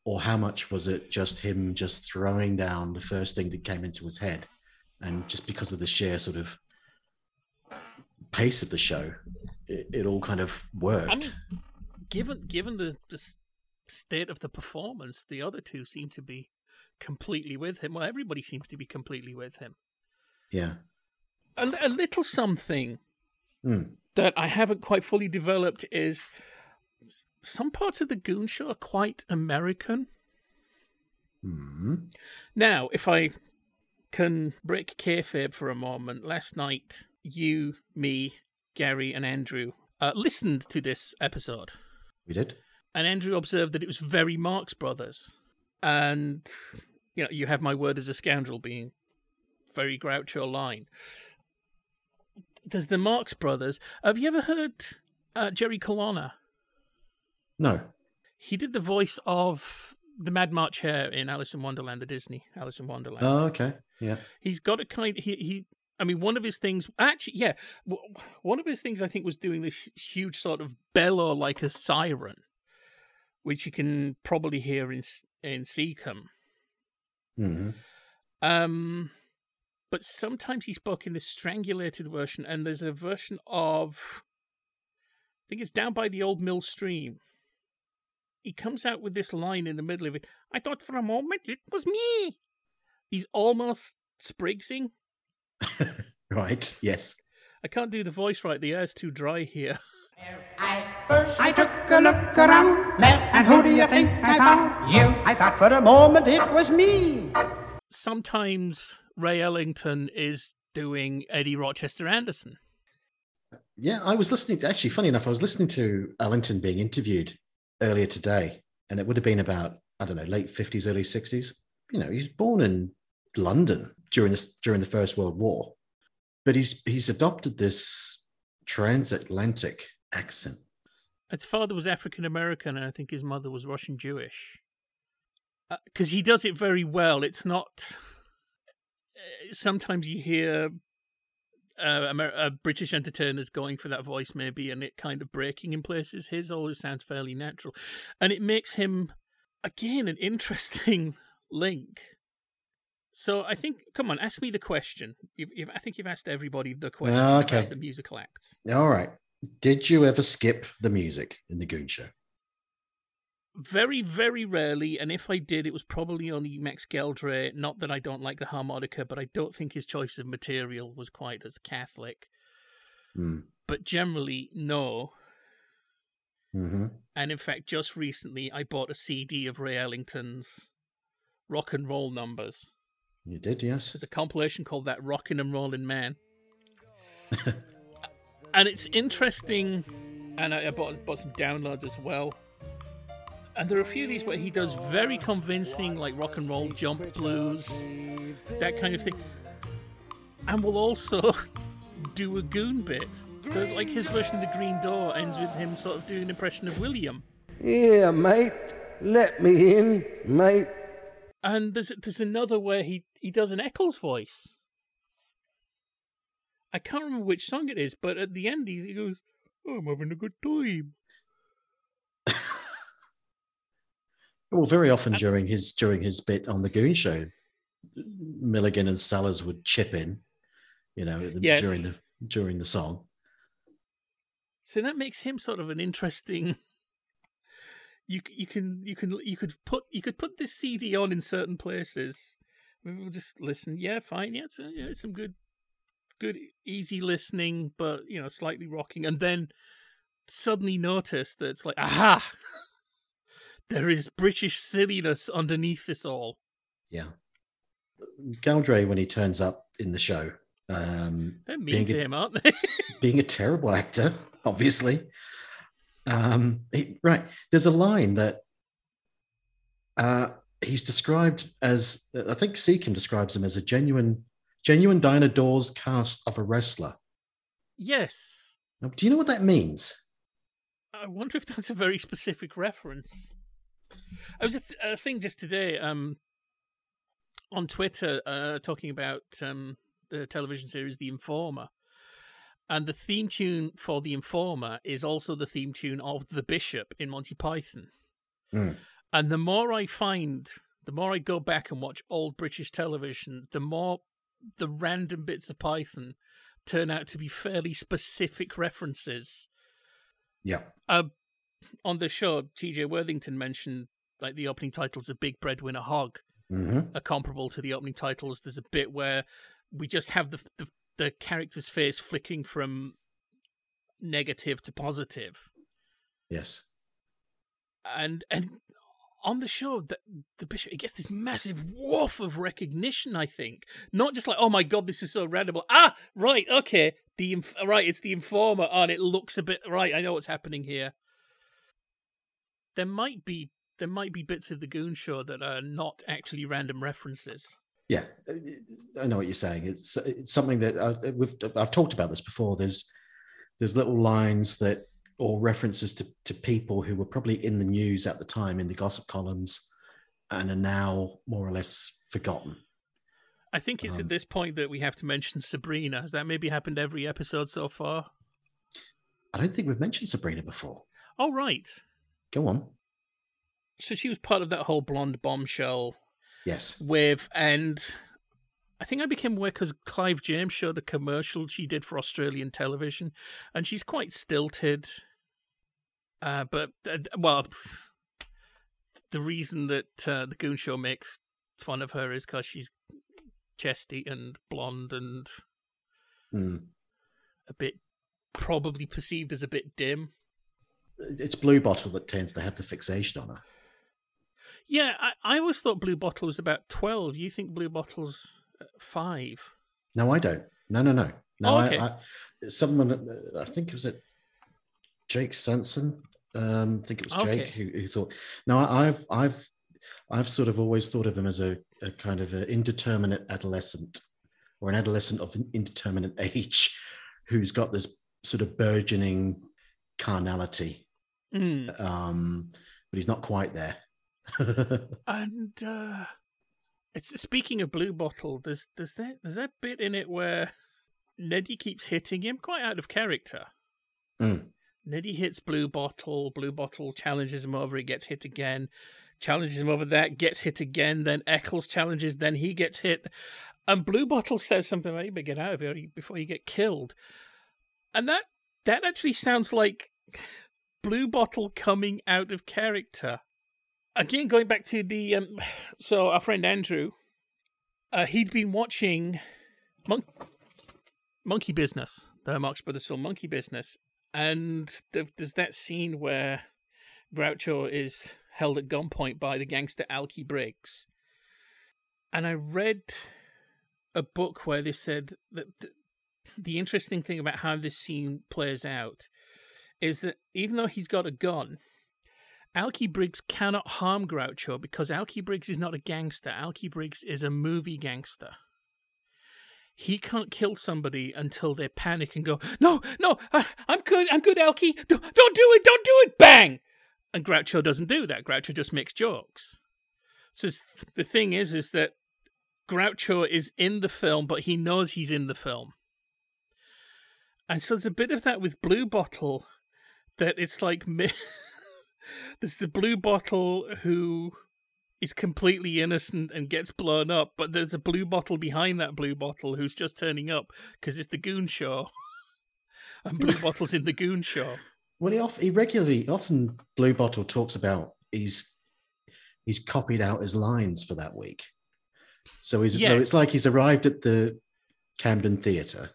Speaker 3: or how much was it just him just throwing down the first thing that came into his head and just because of the sheer sort of pace of the show it, it all kind of worked
Speaker 4: I mean, given given the, the state of the performance, the other two seem to be completely with him. Well, everybody seems to be completely with him.
Speaker 3: yeah
Speaker 4: A, a little something
Speaker 3: Hmm.
Speaker 4: that I haven't quite fully developed is some parts of the Goon Show are quite American.
Speaker 3: Hmm.
Speaker 4: Now, if I can break kayfabe for a moment, last night you, me, Gary, and Andrew uh, listened to this episode.
Speaker 3: we did
Speaker 4: and Andrew observed that it was very Marx Brothers, and you know, you have my word as a scoundrel being very Groucho line. There's the Marx Brothers. Have you ever heard uh, Jerry Colonna?
Speaker 3: No.
Speaker 4: He did the voice of the Mad March Hare in Alice in Wonderland, the Disney Alice in Wonderland.
Speaker 3: Oh, okay. Yeah.
Speaker 4: He's got a kind. He he. I mean, one of his things. Actually, yeah, one of his things I think was doing this huge sort of bellow like a siren, which you can probably hear in in Secombe.
Speaker 3: Hmm
Speaker 4: Um, but sometimes he spoke in this strangulated version, and there's a version of, I think it's down by the old mill stream. He comes out with this line in the middle of it. I thought for a moment it was me. He's almost Spriggsing.
Speaker 3: Right. Yes.
Speaker 4: I can't do the voice right. The air's too dry here.
Speaker 9: I took a look around, and who do you think I found? You. I thought for a moment it was me.
Speaker 4: Sometimes Ray Ellington is doing Eddie Rochester Anderson.
Speaker 3: Yeah, I was listening. Actually, funny enough, I was listening to Ellington being interviewed earlier today, and it would have been about I don't know, late fifties, early sixties. You know, he's born in London during this during the First World War, but he's he's adopted this transatlantic accent.
Speaker 4: His father was African American, and I think his mother was Russian Jewish. Because he does it very well. It's not. uh, Sometimes you hear uh, Amer- uh, British entertainers going for that voice, maybe, and it kind of breaking in places. His always sounds fairly natural, and it makes him again an interesting link. So I think, come on, ask me the question. You've, you've, I think you've asked everybody the question
Speaker 3: okay.
Speaker 4: about the musical acts.
Speaker 3: All right. Did you ever skip the music in the Goon Show?
Speaker 4: Very, very rarely, and if I did, it was probably only Max Geldray. Not that I don't like the harmonica, but I don't think his choice of material was quite as Catholic.
Speaker 3: Hmm.
Speaker 4: But generally, no.
Speaker 3: hmm
Speaker 4: And in fact, just recently, I bought a CD of Ray Ellington's rock and roll numbers.
Speaker 3: You did, yes.
Speaker 4: There's a compilation called That Rockin' and Rollin' Man. and it's interesting, and I, I bought, bought some downloads as well. And there are a few of these where he does very convincing, like rock and roll jump blues, that kind of thing. And will also do a goon bit. So, like his version of the Green Door ends with him sort of doing an impression of William.
Speaker 10: Yeah, mate. Let me in, mate.
Speaker 4: And there's there's another where he he does an Eccles voice. I can't remember which song it is, but at the end he, he goes, oh, "I'm having a good time."
Speaker 3: Well, very often during his during his bit on the Goon Show, Milligan and Sellers would chip in, you know,
Speaker 4: Yes.
Speaker 3: during the during the song.
Speaker 4: So that makes him sort of an interesting. You you can you can you could put you could put this CD on in certain places. Maybe we'll just listen. Yeah, fine. Yeah, it's, yeah, it's some good, good easy listening, but you know, slightly rocking, and then suddenly notice that it's like, aha, there is British silliness underneath this all.
Speaker 3: Yeah, Geldray when he turns up in the show, um,
Speaker 4: They're mean
Speaker 3: being
Speaker 4: to
Speaker 3: a-
Speaker 4: him, aren't they?
Speaker 3: being a terrible actor, obviously. Um, he- right, there's a line that uh, he's described as I think Secombe describes him as a genuine, genuine Dinah Dawes cast of a wrestler.
Speaker 4: yes.
Speaker 3: Now, do you know what that means?
Speaker 4: I wonder if that's a very specific reference. I was a, th- a thing just today um, on Twitter uh, talking about um, the television series The Informer. And the theme tune for The Informer is also the theme tune of The Bishop in Monty Python.
Speaker 3: Mm.
Speaker 4: And the more I find, the more I go back and watch old British television, the more the random bits of Python turn out to be fairly specific references
Speaker 3: Yeah,
Speaker 4: uh, on the show, TJ Worthington mentioned like the opening titles of Big Breadwinner Hog
Speaker 3: hmm
Speaker 4: are comparable to the opening titles. There's a bit where we just have the the, the character's face flicking from negative to positive,
Speaker 3: yes.
Speaker 4: and and on the show, the, the bishop he gets this massive woof of recognition. I think not just like oh my god, this is so random. Ah, right, okay, the inf- right, it's the informer, oh, and it looks a bit right. I know what's happening here. there might be there might be bits of the Goon Show that are not actually random references.
Speaker 3: Yeah, I know what you're saying. It's it's something that I, we've I've talked about this before. There's there's little lines that or references to to people who were probably in the news at the time in the gossip columns, and are now more or less forgotten.
Speaker 4: I think it's
Speaker 3: Um,
Speaker 4: at this point that we have to mention Sabrina. Has that maybe happened every episode so far?
Speaker 3: I don't think we've mentioned Sabrina before.
Speaker 4: Oh right.
Speaker 3: Go on.
Speaker 4: So she was part of that whole blonde bombshell
Speaker 3: Yes.
Speaker 4: With, and I think I became aware because Clive James showed a commercial she did for Australian television, and she's quite stilted. Uh, but uh, well, the reason that uh, the Goon Show makes fun of her is because she's chesty and blonde and
Speaker 3: Mm.
Speaker 4: a bit probably perceived as a bit dim.
Speaker 3: It's Bluebottle that tends to have the fixation on her.
Speaker 4: Yeah, I, I always thought Bluebottle was about twelve. You think Bluebottle's uh, five?
Speaker 3: No, I don't. No, no, no. No,
Speaker 4: Oh, okay.
Speaker 3: I, I, someone, uh, I think it was it Jake Sanson. Um, I think it was Jake
Speaker 4: Okay.
Speaker 3: who, who thought. No, I- I've, I've, I've sort of always thought of him as a, a kind of an indeterminate adolescent, or an adolescent of an indeterminate age, who's got this sort of burgeoning carnality,
Speaker 4: Mm.
Speaker 3: um, but he's not quite there.
Speaker 4: And uh it's speaking of Bluebottle. There's there's that there's that bit in it where Neddy keeps hitting him, quite out of character.
Speaker 3: Mm.
Speaker 4: Neddy hits Bluebottle. Blue Bottle challenges him over. He gets hit again. Challenges him over that. Gets hit again. Then Eccles challenges. Then he gets hit. And Bluebottle says something like, "You get out of here before you get killed." And that that actually sounds like Bluebottle coming out of character. Again, going back to the um, so our friend Andrew, uh, he'd been watching Mon- Monkey Business, the Marx Brothers film Monkey Business, and there's that scene where Groucho is held at gunpoint by the gangster Alky Briggs. And I read a book where they said that th- the interesting thing about how this scene plays out is that even though he's got a gun, Alky Briggs cannot harm Groucho because Alky Briggs is not a gangster. Alky Briggs is a movie gangster. He can't kill somebody until they panic and go, "No, no, I, I'm good, I'm good, Alky. Don't, don't do it, don't do it!" Bang, and Groucho doesn't do that. Groucho just makes jokes. So the thing is, is that Groucho is in the film, but he knows he's in the film. And so there's a bit of that with Bluebottle that it's like there's the Bluebottle who is completely innocent and gets blown up, but there's a Bluebottle behind that Bluebottle who's just turning up because it's the Goon Show. and Bluebottle's in the Goon Show.
Speaker 3: Well, he, off, he regularly, often Bluebottle talks about he's he's copied out his lines for that week. So he's so it's like he's arrived at the Camden Theatre,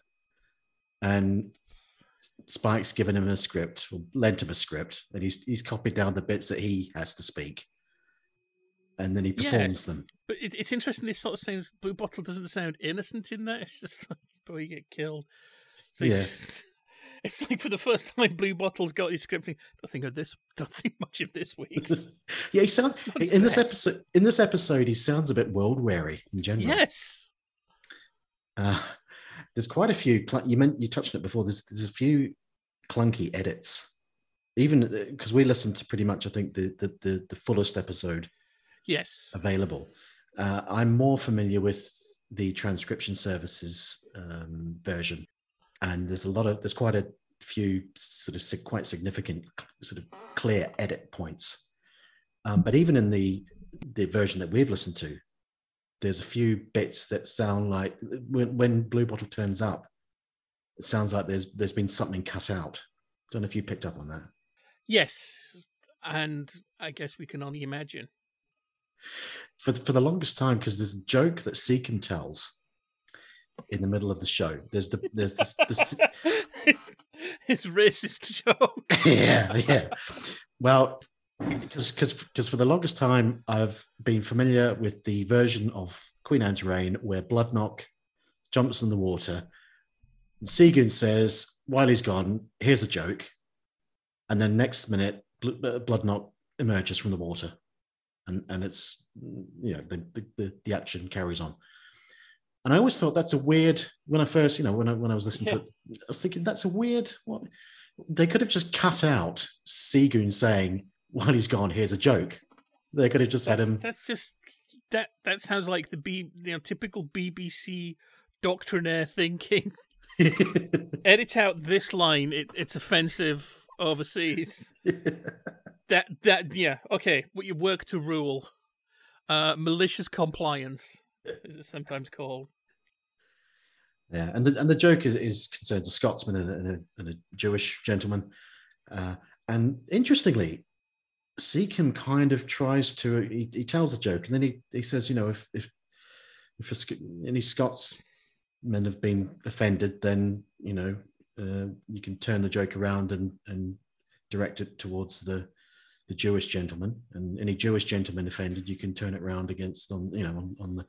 Speaker 3: and Spike's given him a script or lent him a script, and he's he's copied down the bits that he has to speak, and then he performs them.
Speaker 4: But it, it's interesting. This sort of things. Bluebottle doesn't sound innocent in that. It's just like before you get killed. So
Speaker 3: Yeah.
Speaker 4: it's, it's like for the first time, Bluebottle's got his scripting. Don't think of this. Don't think much of this week's.
Speaker 3: Yeah, he sounds in this episode. In this episode, he sounds a bit world weary in general.
Speaker 4: yes.
Speaker 3: Uh, there's quite a few. You meant you touched on it before. There's there's a few clunky edits, even because we listened to pretty much. I think the the the, the fullest episode
Speaker 4: Yes.
Speaker 3: available. Uh, I'm more familiar with the transcription services um, version, and there's a lot of there's quite a few sort of quite significant sort of clear edit points. Um, but even in the the version that we've listened to, there's a few bits that sound like when, when Bluebottle turns up, it sounds like there's there's been something cut out. Don't know if you picked up on that.
Speaker 4: Yes. And I guess we can only imagine.
Speaker 3: For for the longest time because there's a joke that Secombe tells in the middle of the show. There's the there's this, this
Speaker 4: his, his racist joke.
Speaker 3: yeah yeah. Well, because because because for the longest time I've been familiar with the version of Queen Anne's Reign where Bloodnok jumps in the water. And Seagoon says, while he's gone, here's a joke. And then next minute, Bl- Bloodnok emerges from the water, and and it's you know the the, the, action carries on. And I always thought that's a weird. When I first, you know, when I when I was listening to it, I was thinking that's a weird. What they could have just cut out Seagoon saying, "While he's gone, here's a joke." They could have just had him.
Speaker 4: That's just that. That sounds like the B, you know, typical BBC doctrinaire thinking. Edit out this line. It, it's offensive overseas. that that yeah okay. What you work to rule. Uh, malicious compliance, is it's sometimes called.
Speaker 3: Yeah, and the and the joke is, is concerns a Scotsman and a, and a, and a Jewish gentleman, uh, and interestingly, Secombe kind of tries to he, he tells a joke, and then he, he says, you know, if if if a, any Scotsmen have been offended, then you know uh, you can turn the joke around and and direct it towards the the Jewish gentleman, and any Jewish gentleman offended, you can turn it around against them. you know on, on the.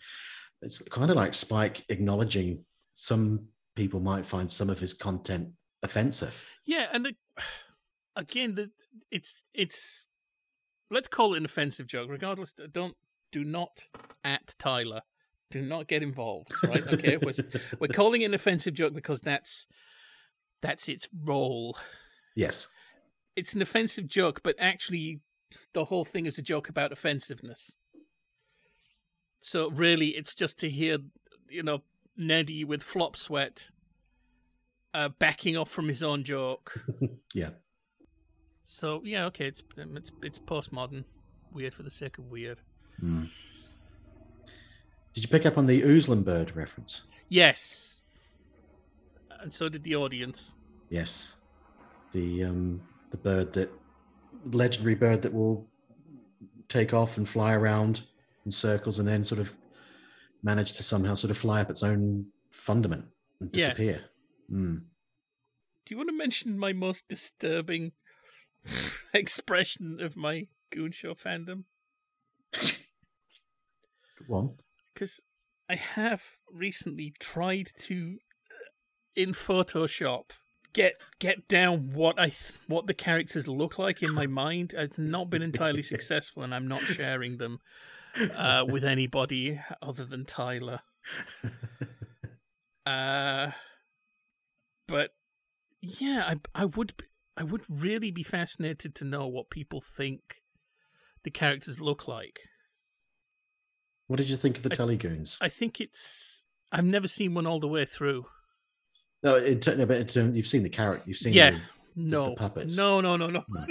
Speaker 3: It's kind of like Spike acknowledging some people might find some of his content offensive.
Speaker 4: Yeah, and the, again, the, it's it's let's call it an offensive joke. Regardless, don't do not at Tyler. Do not get involved. Right? Okay, we're we're calling it an offensive joke because that's that's its role.
Speaker 3: Yes,
Speaker 4: it's an offensive joke, but actually, the whole thing is a joke about offensiveness. So really, it's just to hear, you know, Neddy with flop sweat, uh, backing off from his own joke.
Speaker 3: yeah.
Speaker 4: So yeah, okay, it's it's it's postmodern, weird for the sake of weird.
Speaker 3: Mm. Did you pick up on the Oozlum bird reference?
Speaker 4: Yes, and so did the audience.
Speaker 3: Yes, the um the bird that legendary bird that will take off and fly around in circles and then sort of manage to somehow sort of fly up its own fundament and disappear.
Speaker 4: Yes.
Speaker 3: Mm.
Speaker 4: Do you want to mention my most disturbing expression of my Goon Show fandom?
Speaker 3: Go on.
Speaker 4: Because I have recently tried to, uh, in Photoshop, get get down what I th- what the characters look like in my mind. I've not been entirely successful, and I'm not sharing them uh, with anybody other than Tyler. Uh, but yeah, I I would I would really be fascinated to know what people think the characters look like.
Speaker 3: What did you think of the
Speaker 4: I-
Speaker 3: Telegoons?
Speaker 4: I think it's I've never seen one all the way through.
Speaker 3: No, in no, but in you've seen the character, you've seen
Speaker 4: yeah,
Speaker 3: the, the-
Speaker 4: no,
Speaker 3: the puppets.
Speaker 4: no, no, no, no, no,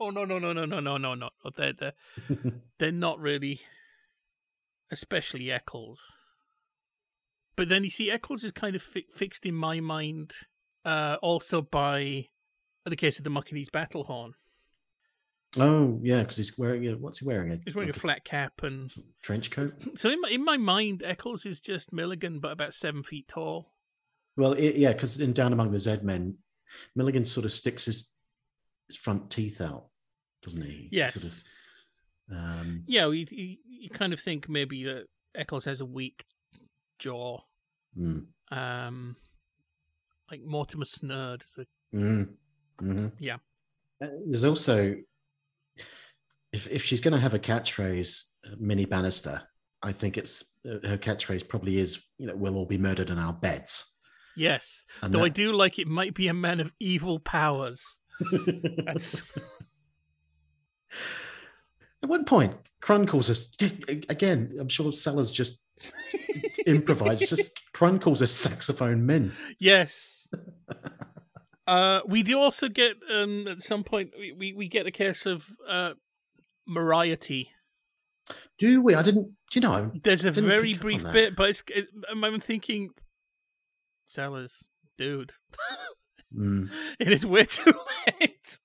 Speaker 4: no, no, no, no, no, no, no, no, no. They're they're they're not really, especially Eccles. But then you see, Eccles is kind of fi- fixed in my mind, uh, also by the case of the Mukkinese battle horn.
Speaker 3: Oh, yeah, because he's wearing what's he wearing? A,
Speaker 4: He's wearing
Speaker 3: like
Speaker 4: a flat cap, and
Speaker 3: trench coat.
Speaker 4: so in my, in my mind, Eccles is just Milligan, but about seven feet tall.
Speaker 3: Well, it, yeah, because in Down Among the Zed Men, Milligan sort of sticks his his front teeth out, doesn't he?
Speaker 4: Yes.
Speaker 3: Sort of, um,
Speaker 4: Yeah, you, you, you kind of think maybe that Eccles has a weak jaw.
Speaker 3: mm,
Speaker 4: Um, like Mortimer Snerd. is a-
Speaker 3: mm, mhm.
Speaker 4: Yeah.
Speaker 3: Uh, There's also, if if she's going to have a catchphrase, uh, Minnie Bannister, I think it's uh, her catchphrase probably is, you know, we'll all be murdered in our beds.
Speaker 4: Yes.
Speaker 3: And
Speaker 4: Though I do like it might be a man of evil powers. That's
Speaker 3: At one point, Crun calls us again. I'm sure Sellers just improvised. Just Crun calls us saxophone men.
Speaker 4: yes. Uh, we do also get um, at some point we, we, we get the case of uh, Mariety.
Speaker 3: Do we? I didn't. Do you know? I
Speaker 4: There's a very
Speaker 3: pick up on
Speaker 4: brief bit, but it's, it, I'm thinking, Sellers, dude,
Speaker 3: Mm.
Speaker 4: it is way too late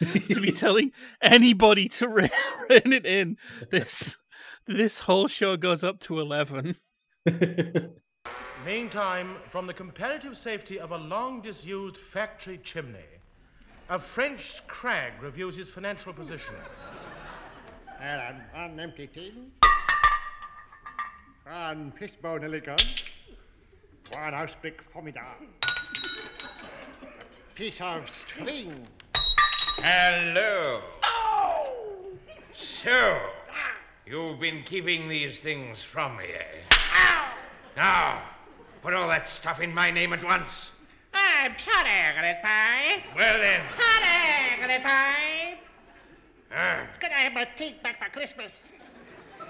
Speaker 4: to be telling anybody to re- rein it in. This this whole show goes up to eleven.
Speaker 5: Meantime, from the comparative safety of a long disused factory chimney, a French crag reviews his financial position.
Speaker 2: Well, an, an empty tin. One fishbone elegant. One ausblick formidable. Piece of string.
Speaker 8: Hello.
Speaker 1: So, you've been keeping these things from me, eh? Now, put all that stuff in my name at once.
Speaker 8: I'm sorry, Pie.
Speaker 1: Well then,
Speaker 8: Sorry, Pie.
Speaker 1: ah,
Speaker 8: Can I have my teeth back for Christmas?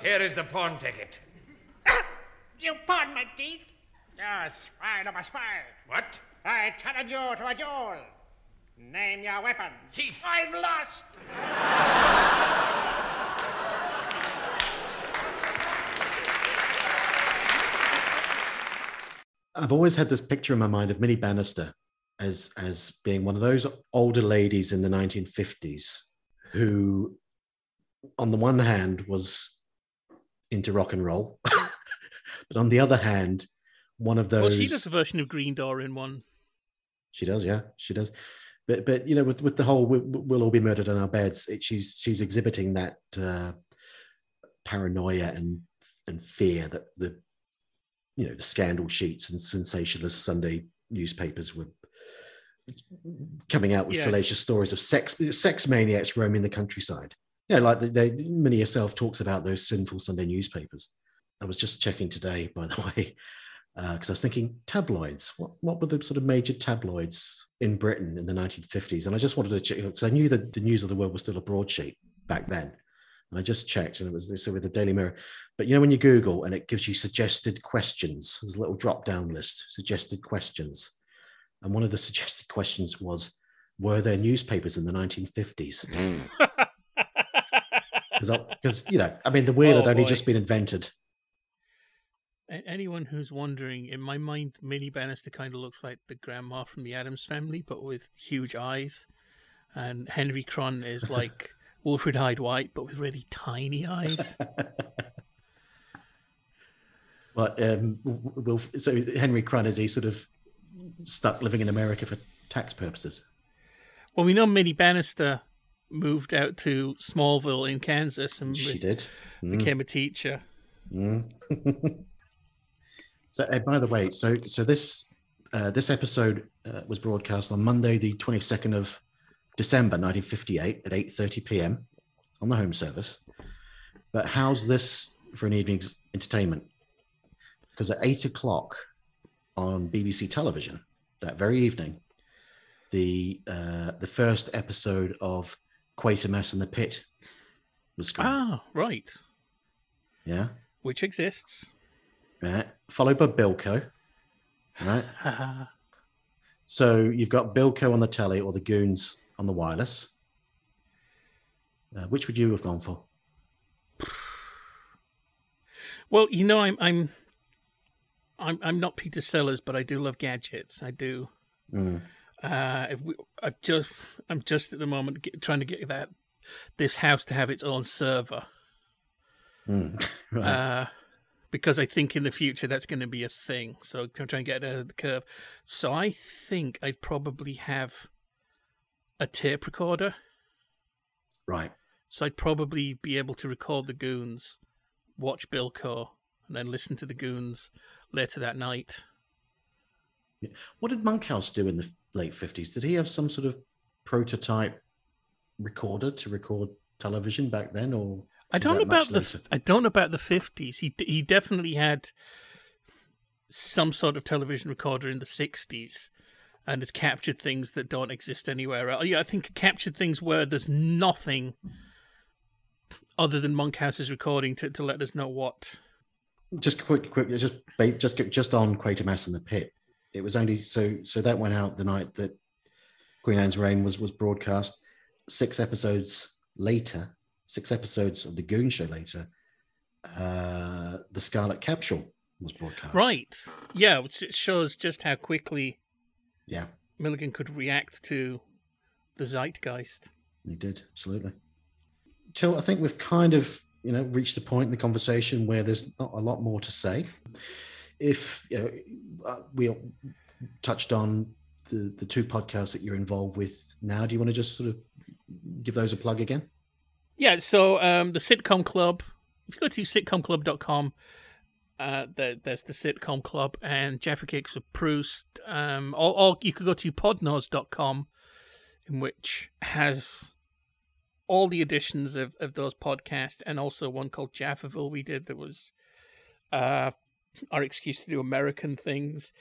Speaker 1: here is the pawn ticket.
Speaker 8: You pawned my teeth? You're a swine of a spy.
Speaker 1: What?
Speaker 8: I challenge you to a duel. Name your weapon.
Speaker 1: Teeth.
Speaker 8: I've lost.
Speaker 3: I've always had this picture in my mind of Minnie Bannister as as being one of those older ladies in the 1950s who, on the one hand, was into rock and roll, but on the other hand, one of those.
Speaker 4: Well, she does a version of Green Door in one.
Speaker 3: She does, yeah, she does. But but you know, with with the whole we, we'll all be murdered on our beds, it, she's she's exhibiting that uh, paranoia and and fear that the you know the scandal sheets and sensationalist Sunday newspapers were coming out with
Speaker 4: Yes.
Speaker 3: salacious stories of sex sex maniacs roaming the countryside. You know, like they, they Minnie herself talks about those sinful Sunday newspapers. I was just checking today, by the way, Uh, because I was thinking tabloids. What what were the sort of major tabloids in Britain in the 1950s? And I just wanted to check because I knew that the news of the world was still a broadsheet back then. And I just checked, and it was so with the Daily Mirror. But you know, when you Google and it gives you suggested questions, there's a little drop down list, suggested questions. And one of the suggested questions was, were there newspapers in the 1950s? Because, hmm. you know, I mean, the wheel
Speaker 4: Oh,
Speaker 3: had only
Speaker 4: boy.
Speaker 3: just been invented.
Speaker 4: Anyone who's wondering, in my mind, Minnie Bannister kind of looks like the grandma from the Addams family, but with huge eyes. And Henry Crun is like Wilfred Hyde White, but with really tiny eyes.
Speaker 3: But um, so Henry Crun is he sort of stuck living in America for tax purposes?
Speaker 4: well, we know Minnie Bannister moved out to Smallville in Kansas and
Speaker 3: She
Speaker 4: be-
Speaker 3: did. Mm.
Speaker 4: became a teacher.
Speaker 3: Mm. so, uh, by the way, so so this uh, this episode uh, was broadcast on Monday, the twenty second of December, nineteen fifty eight, at eight thirty p.m. on the home service. But how's this for an evening's entertainment? Because at eight o'clock on BBC television that very evening, the uh, the first episode of Quatermass and the Pit was screened.
Speaker 4: Ah, right.
Speaker 3: Yeah.
Speaker 4: Which exists.
Speaker 3: Right? Followed by Bilko, right? so you've got Bilko on the telly or the Goons on the wireless. Uh, which would you have gone for?
Speaker 4: Well, you know, I'm I'm I'm I'm not Peter Sellers, but I do love gadgets. I do.
Speaker 3: Mm.
Speaker 4: Uh, if we, I just I'm just at the moment get, trying to get that this house to have its own server.
Speaker 3: Mm. right.
Speaker 4: Uh, because I think in the future that's going to be a thing. So I'm trying to get ahead of the curve. So I think I'd probably have a tape recorder.
Speaker 3: right.
Speaker 4: So I'd probably be able to record the goons, watch Bill Bilko, and then listen to the goons later that night.
Speaker 3: What did Monkhouse do in the late 50s? Did he have some sort of prototype recorder to record television back then? Or
Speaker 4: I don't know about the
Speaker 3: later?
Speaker 4: I don't know about the fifties. He he definitely had some sort of television recorder in the sixties, and has captured things that don't exist anywhere else. Yeah, I think captured things where there's nothing other than Monkhouse's recording to, to let us know what.
Speaker 3: just quick, quick, just just just on Quatermass and the Pit. It was only so so that went out the night that Queen Anne's Reign was was broadcast. Six episodes later, six episodes of the Goon Show later, uh, the Scarlet Capsule was broadcast.
Speaker 4: Right. Yeah, which it shows just how quickly
Speaker 3: Yeah,
Speaker 4: Milligan could react to the zeitgeist.
Speaker 3: he did absolutely. Tilt I think we've kind of you know reached a point in the conversation where there's not a lot more to say. If you know, uh, we touched on the the two podcasts that you're involved with now, do you want to just sort of give those a plug again?
Speaker 4: Yeah, so um, the Sitcom Club, if you go to sitcomclub.com, uh, there, there's the Sitcom Club and Jaffa Cakes with Proust. Um, or, or you could go to podnose.com, in which has all the editions of, of those podcasts, and also one called Jaffaville we did that was uh, our excuse to do American things.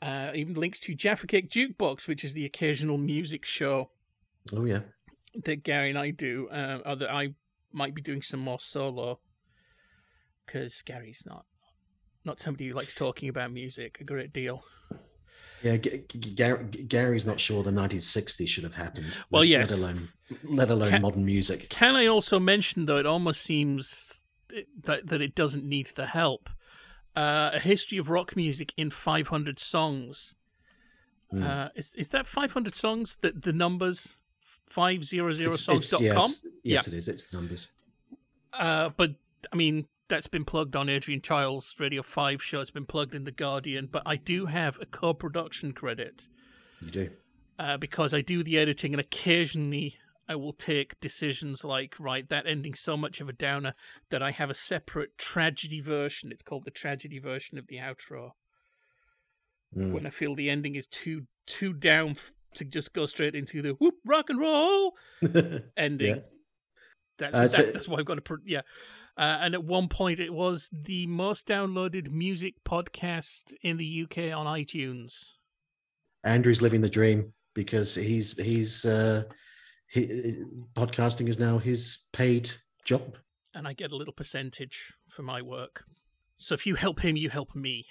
Speaker 4: Uh, even links to Jaffa Cake Jukebox, which is the occasional music show
Speaker 3: Oh yeah.
Speaker 4: That Gary and I do, uh, or that I might be doing some more solo, because Gary's not not somebody who likes talking about music a great deal.
Speaker 3: Yeah, G- G- Gary, Gary's not sure the 1960s should have happened.
Speaker 4: Well,
Speaker 3: let,
Speaker 4: yes.
Speaker 3: let alone let alone
Speaker 4: Ca-
Speaker 3: modern music.
Speaker 4: Can I also mention, though, it almost seems that that it doesn't need the help. Uh, a history of rock music in 500 songs.
Speaker 3: Hmm.
Speaker 4: Uh, is is that 500 songs? That the numbers five zero zero
Speaker 3: It's-
Speaker 4: songs
Speaker 3: it's-
Speaker 4: dot
Speaker 3: yeah,
Speaker 4: com.
Speaker 3: yes, it is. It's the numbers.
Speaker 4: Uh, but I mean, that's been plugged on Adrian Chiles' Radio 5 show. It's been plugged in The Guardian. But I do have a co production credit
Speaker 3: You do.
Speaker 4: uh, because I do the editing and occasionally I will take decisions like, right, that ending's so much of a downer that I have a separate tragedy version. It's called the tragedy version of the outro.
Speaker 3: Mm.
Speaker 4: When I feel the ending is too too down to just go straight into the whoop rock and roll ending.
Speaker 3: Yeah.
Speaker 4: That's,
Speaker 3: Uh,
Speaker 4: that's
Speaker 3: so-
Speaker 4: that's why I've got to pr- yeah. Uh, and at one point, it was the most downloaded music podcast in the UK on iTunes.
Speaker 3: Andrew's living the dream because he's he's uh, he, podcasting is now his paid job.
Speaker 4: and I get a little percentage for my work. So if you help him, you help me.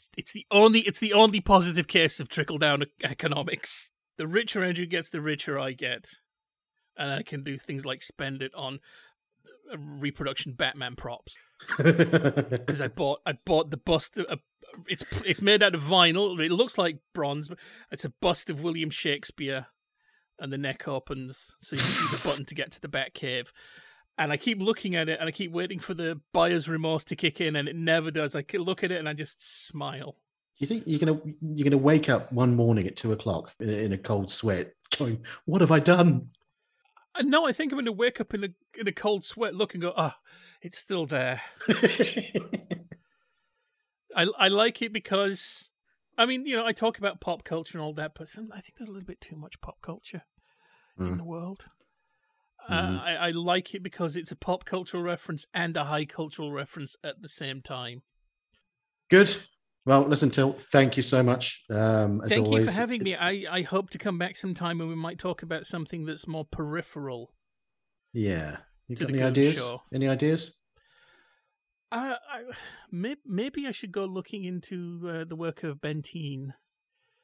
Speaker 4: It's, it's the only it's the only positive case of trickle down economics. The richer Andrew gets, the richer I get, and I can do things like spend it on uh, reproduction Batman props because I bought I bought the bust. Of, uh, it's it's made out of vinyl. It looks like bronze, but it's a bust of William Shakespeare, and the neck opens so you see the button to get to the back cave. And I keep looking at it, and I keep waiting for the buyer's remorse to kick in, and it never does. I look at it and I just smile.
Speaker 3: you think you're gonna you're gonna wake up one morning at two o'clock in, a cold sweat, going, "What have I done?"
Speaker 4: And no, I think I'm to wake up in a in a cold sweat, look and go, "Ah, it's still there." I I like it because, I mean, you know, I talk about pop culture and all that, but I think there's a little bit too much pop culture in
Speaker 3: Mm.
Speaker 4: the world. Uh, I, I like it because it's a pop cultural reference and a high cultural reference at the same time.
Speaker 3: Good. Well, listen, Tilt, thank you so much. Um, as
Speaker 4: Thank
Speaker 3: always,
Speaker 4: you for having me. I, I hope to come back sometime and we might talk about something that's more peripheral.
Speaker 3: Yeah. You got any ideas?
Speaker 4: Show.
Speaker 3: Any ideas?
Speaker 4: Uh, I, may, maybe I should go looking into uh, the work of Bentine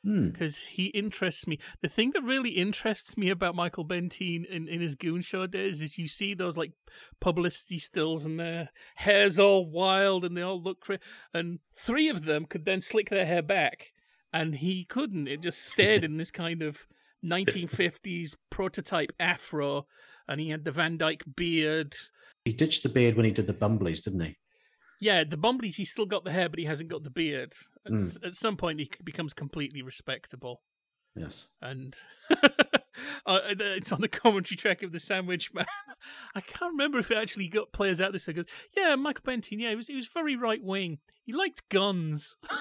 Speaker 3: Hmm.
Speaker 4: because he interests me. The thing that really interests me about Michael Bentine in, in his Goon Show days is you see those like publicity stills and their hair's all wild and they all look cra- and three of them could then slick their hair back and he couldn't. It just stayed in this kind of 1950s prototype afro and he had the Van Dyke beard.
Speaker 3: He ditched the beard when he did the Bumblies, didn't he?
Speaker 4: Yeah, the Bumblies, he's still got the hair, but he hasn't got the beard. At,
Speaker 3: Mm.
Speaker 4: s- at some point, he becomes completely respectable.
Speaker 3: Yes.
Speaker 4: And uh, it's on the commentary track of the Sandwich Man. I can't remember if it actually got players out this. It goes, yeah, Michael Bentine. Yeah, he was he was very right wing. He liked guns.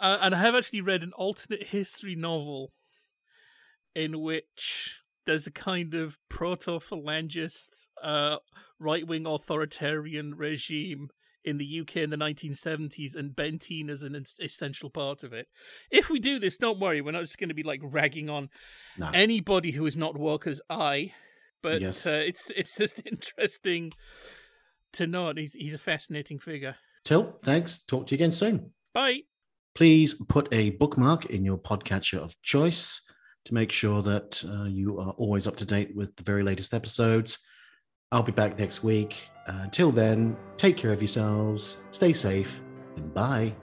Speaker 4: uh, and I have actually read an alternate history novel in which there's a kind of proto phalangist, uh, right wing authoritarian regime in the UK in the 1970s, and Bentine is an essential part of it. If we do this, don't worry, we're not just going to be like ragging on
Speaker 3: No.
Speaker 4: anybody who is not woke as I, but
Speaker 3: Yes.
Speaker 4: uh, it's it's just interesting to note. He's he's a fascinating figure.
Speaker 3: Tilt, thanks. Talk to you again soon.
Speaker 4: Bye.
Speaker 3: Please put a bookmark in your podcatcher of choice to make sure that uh, you are always up to date with the very latest episodes. I'll be back next week. Uh, until then, take care of yourselves, stay safe, and bye.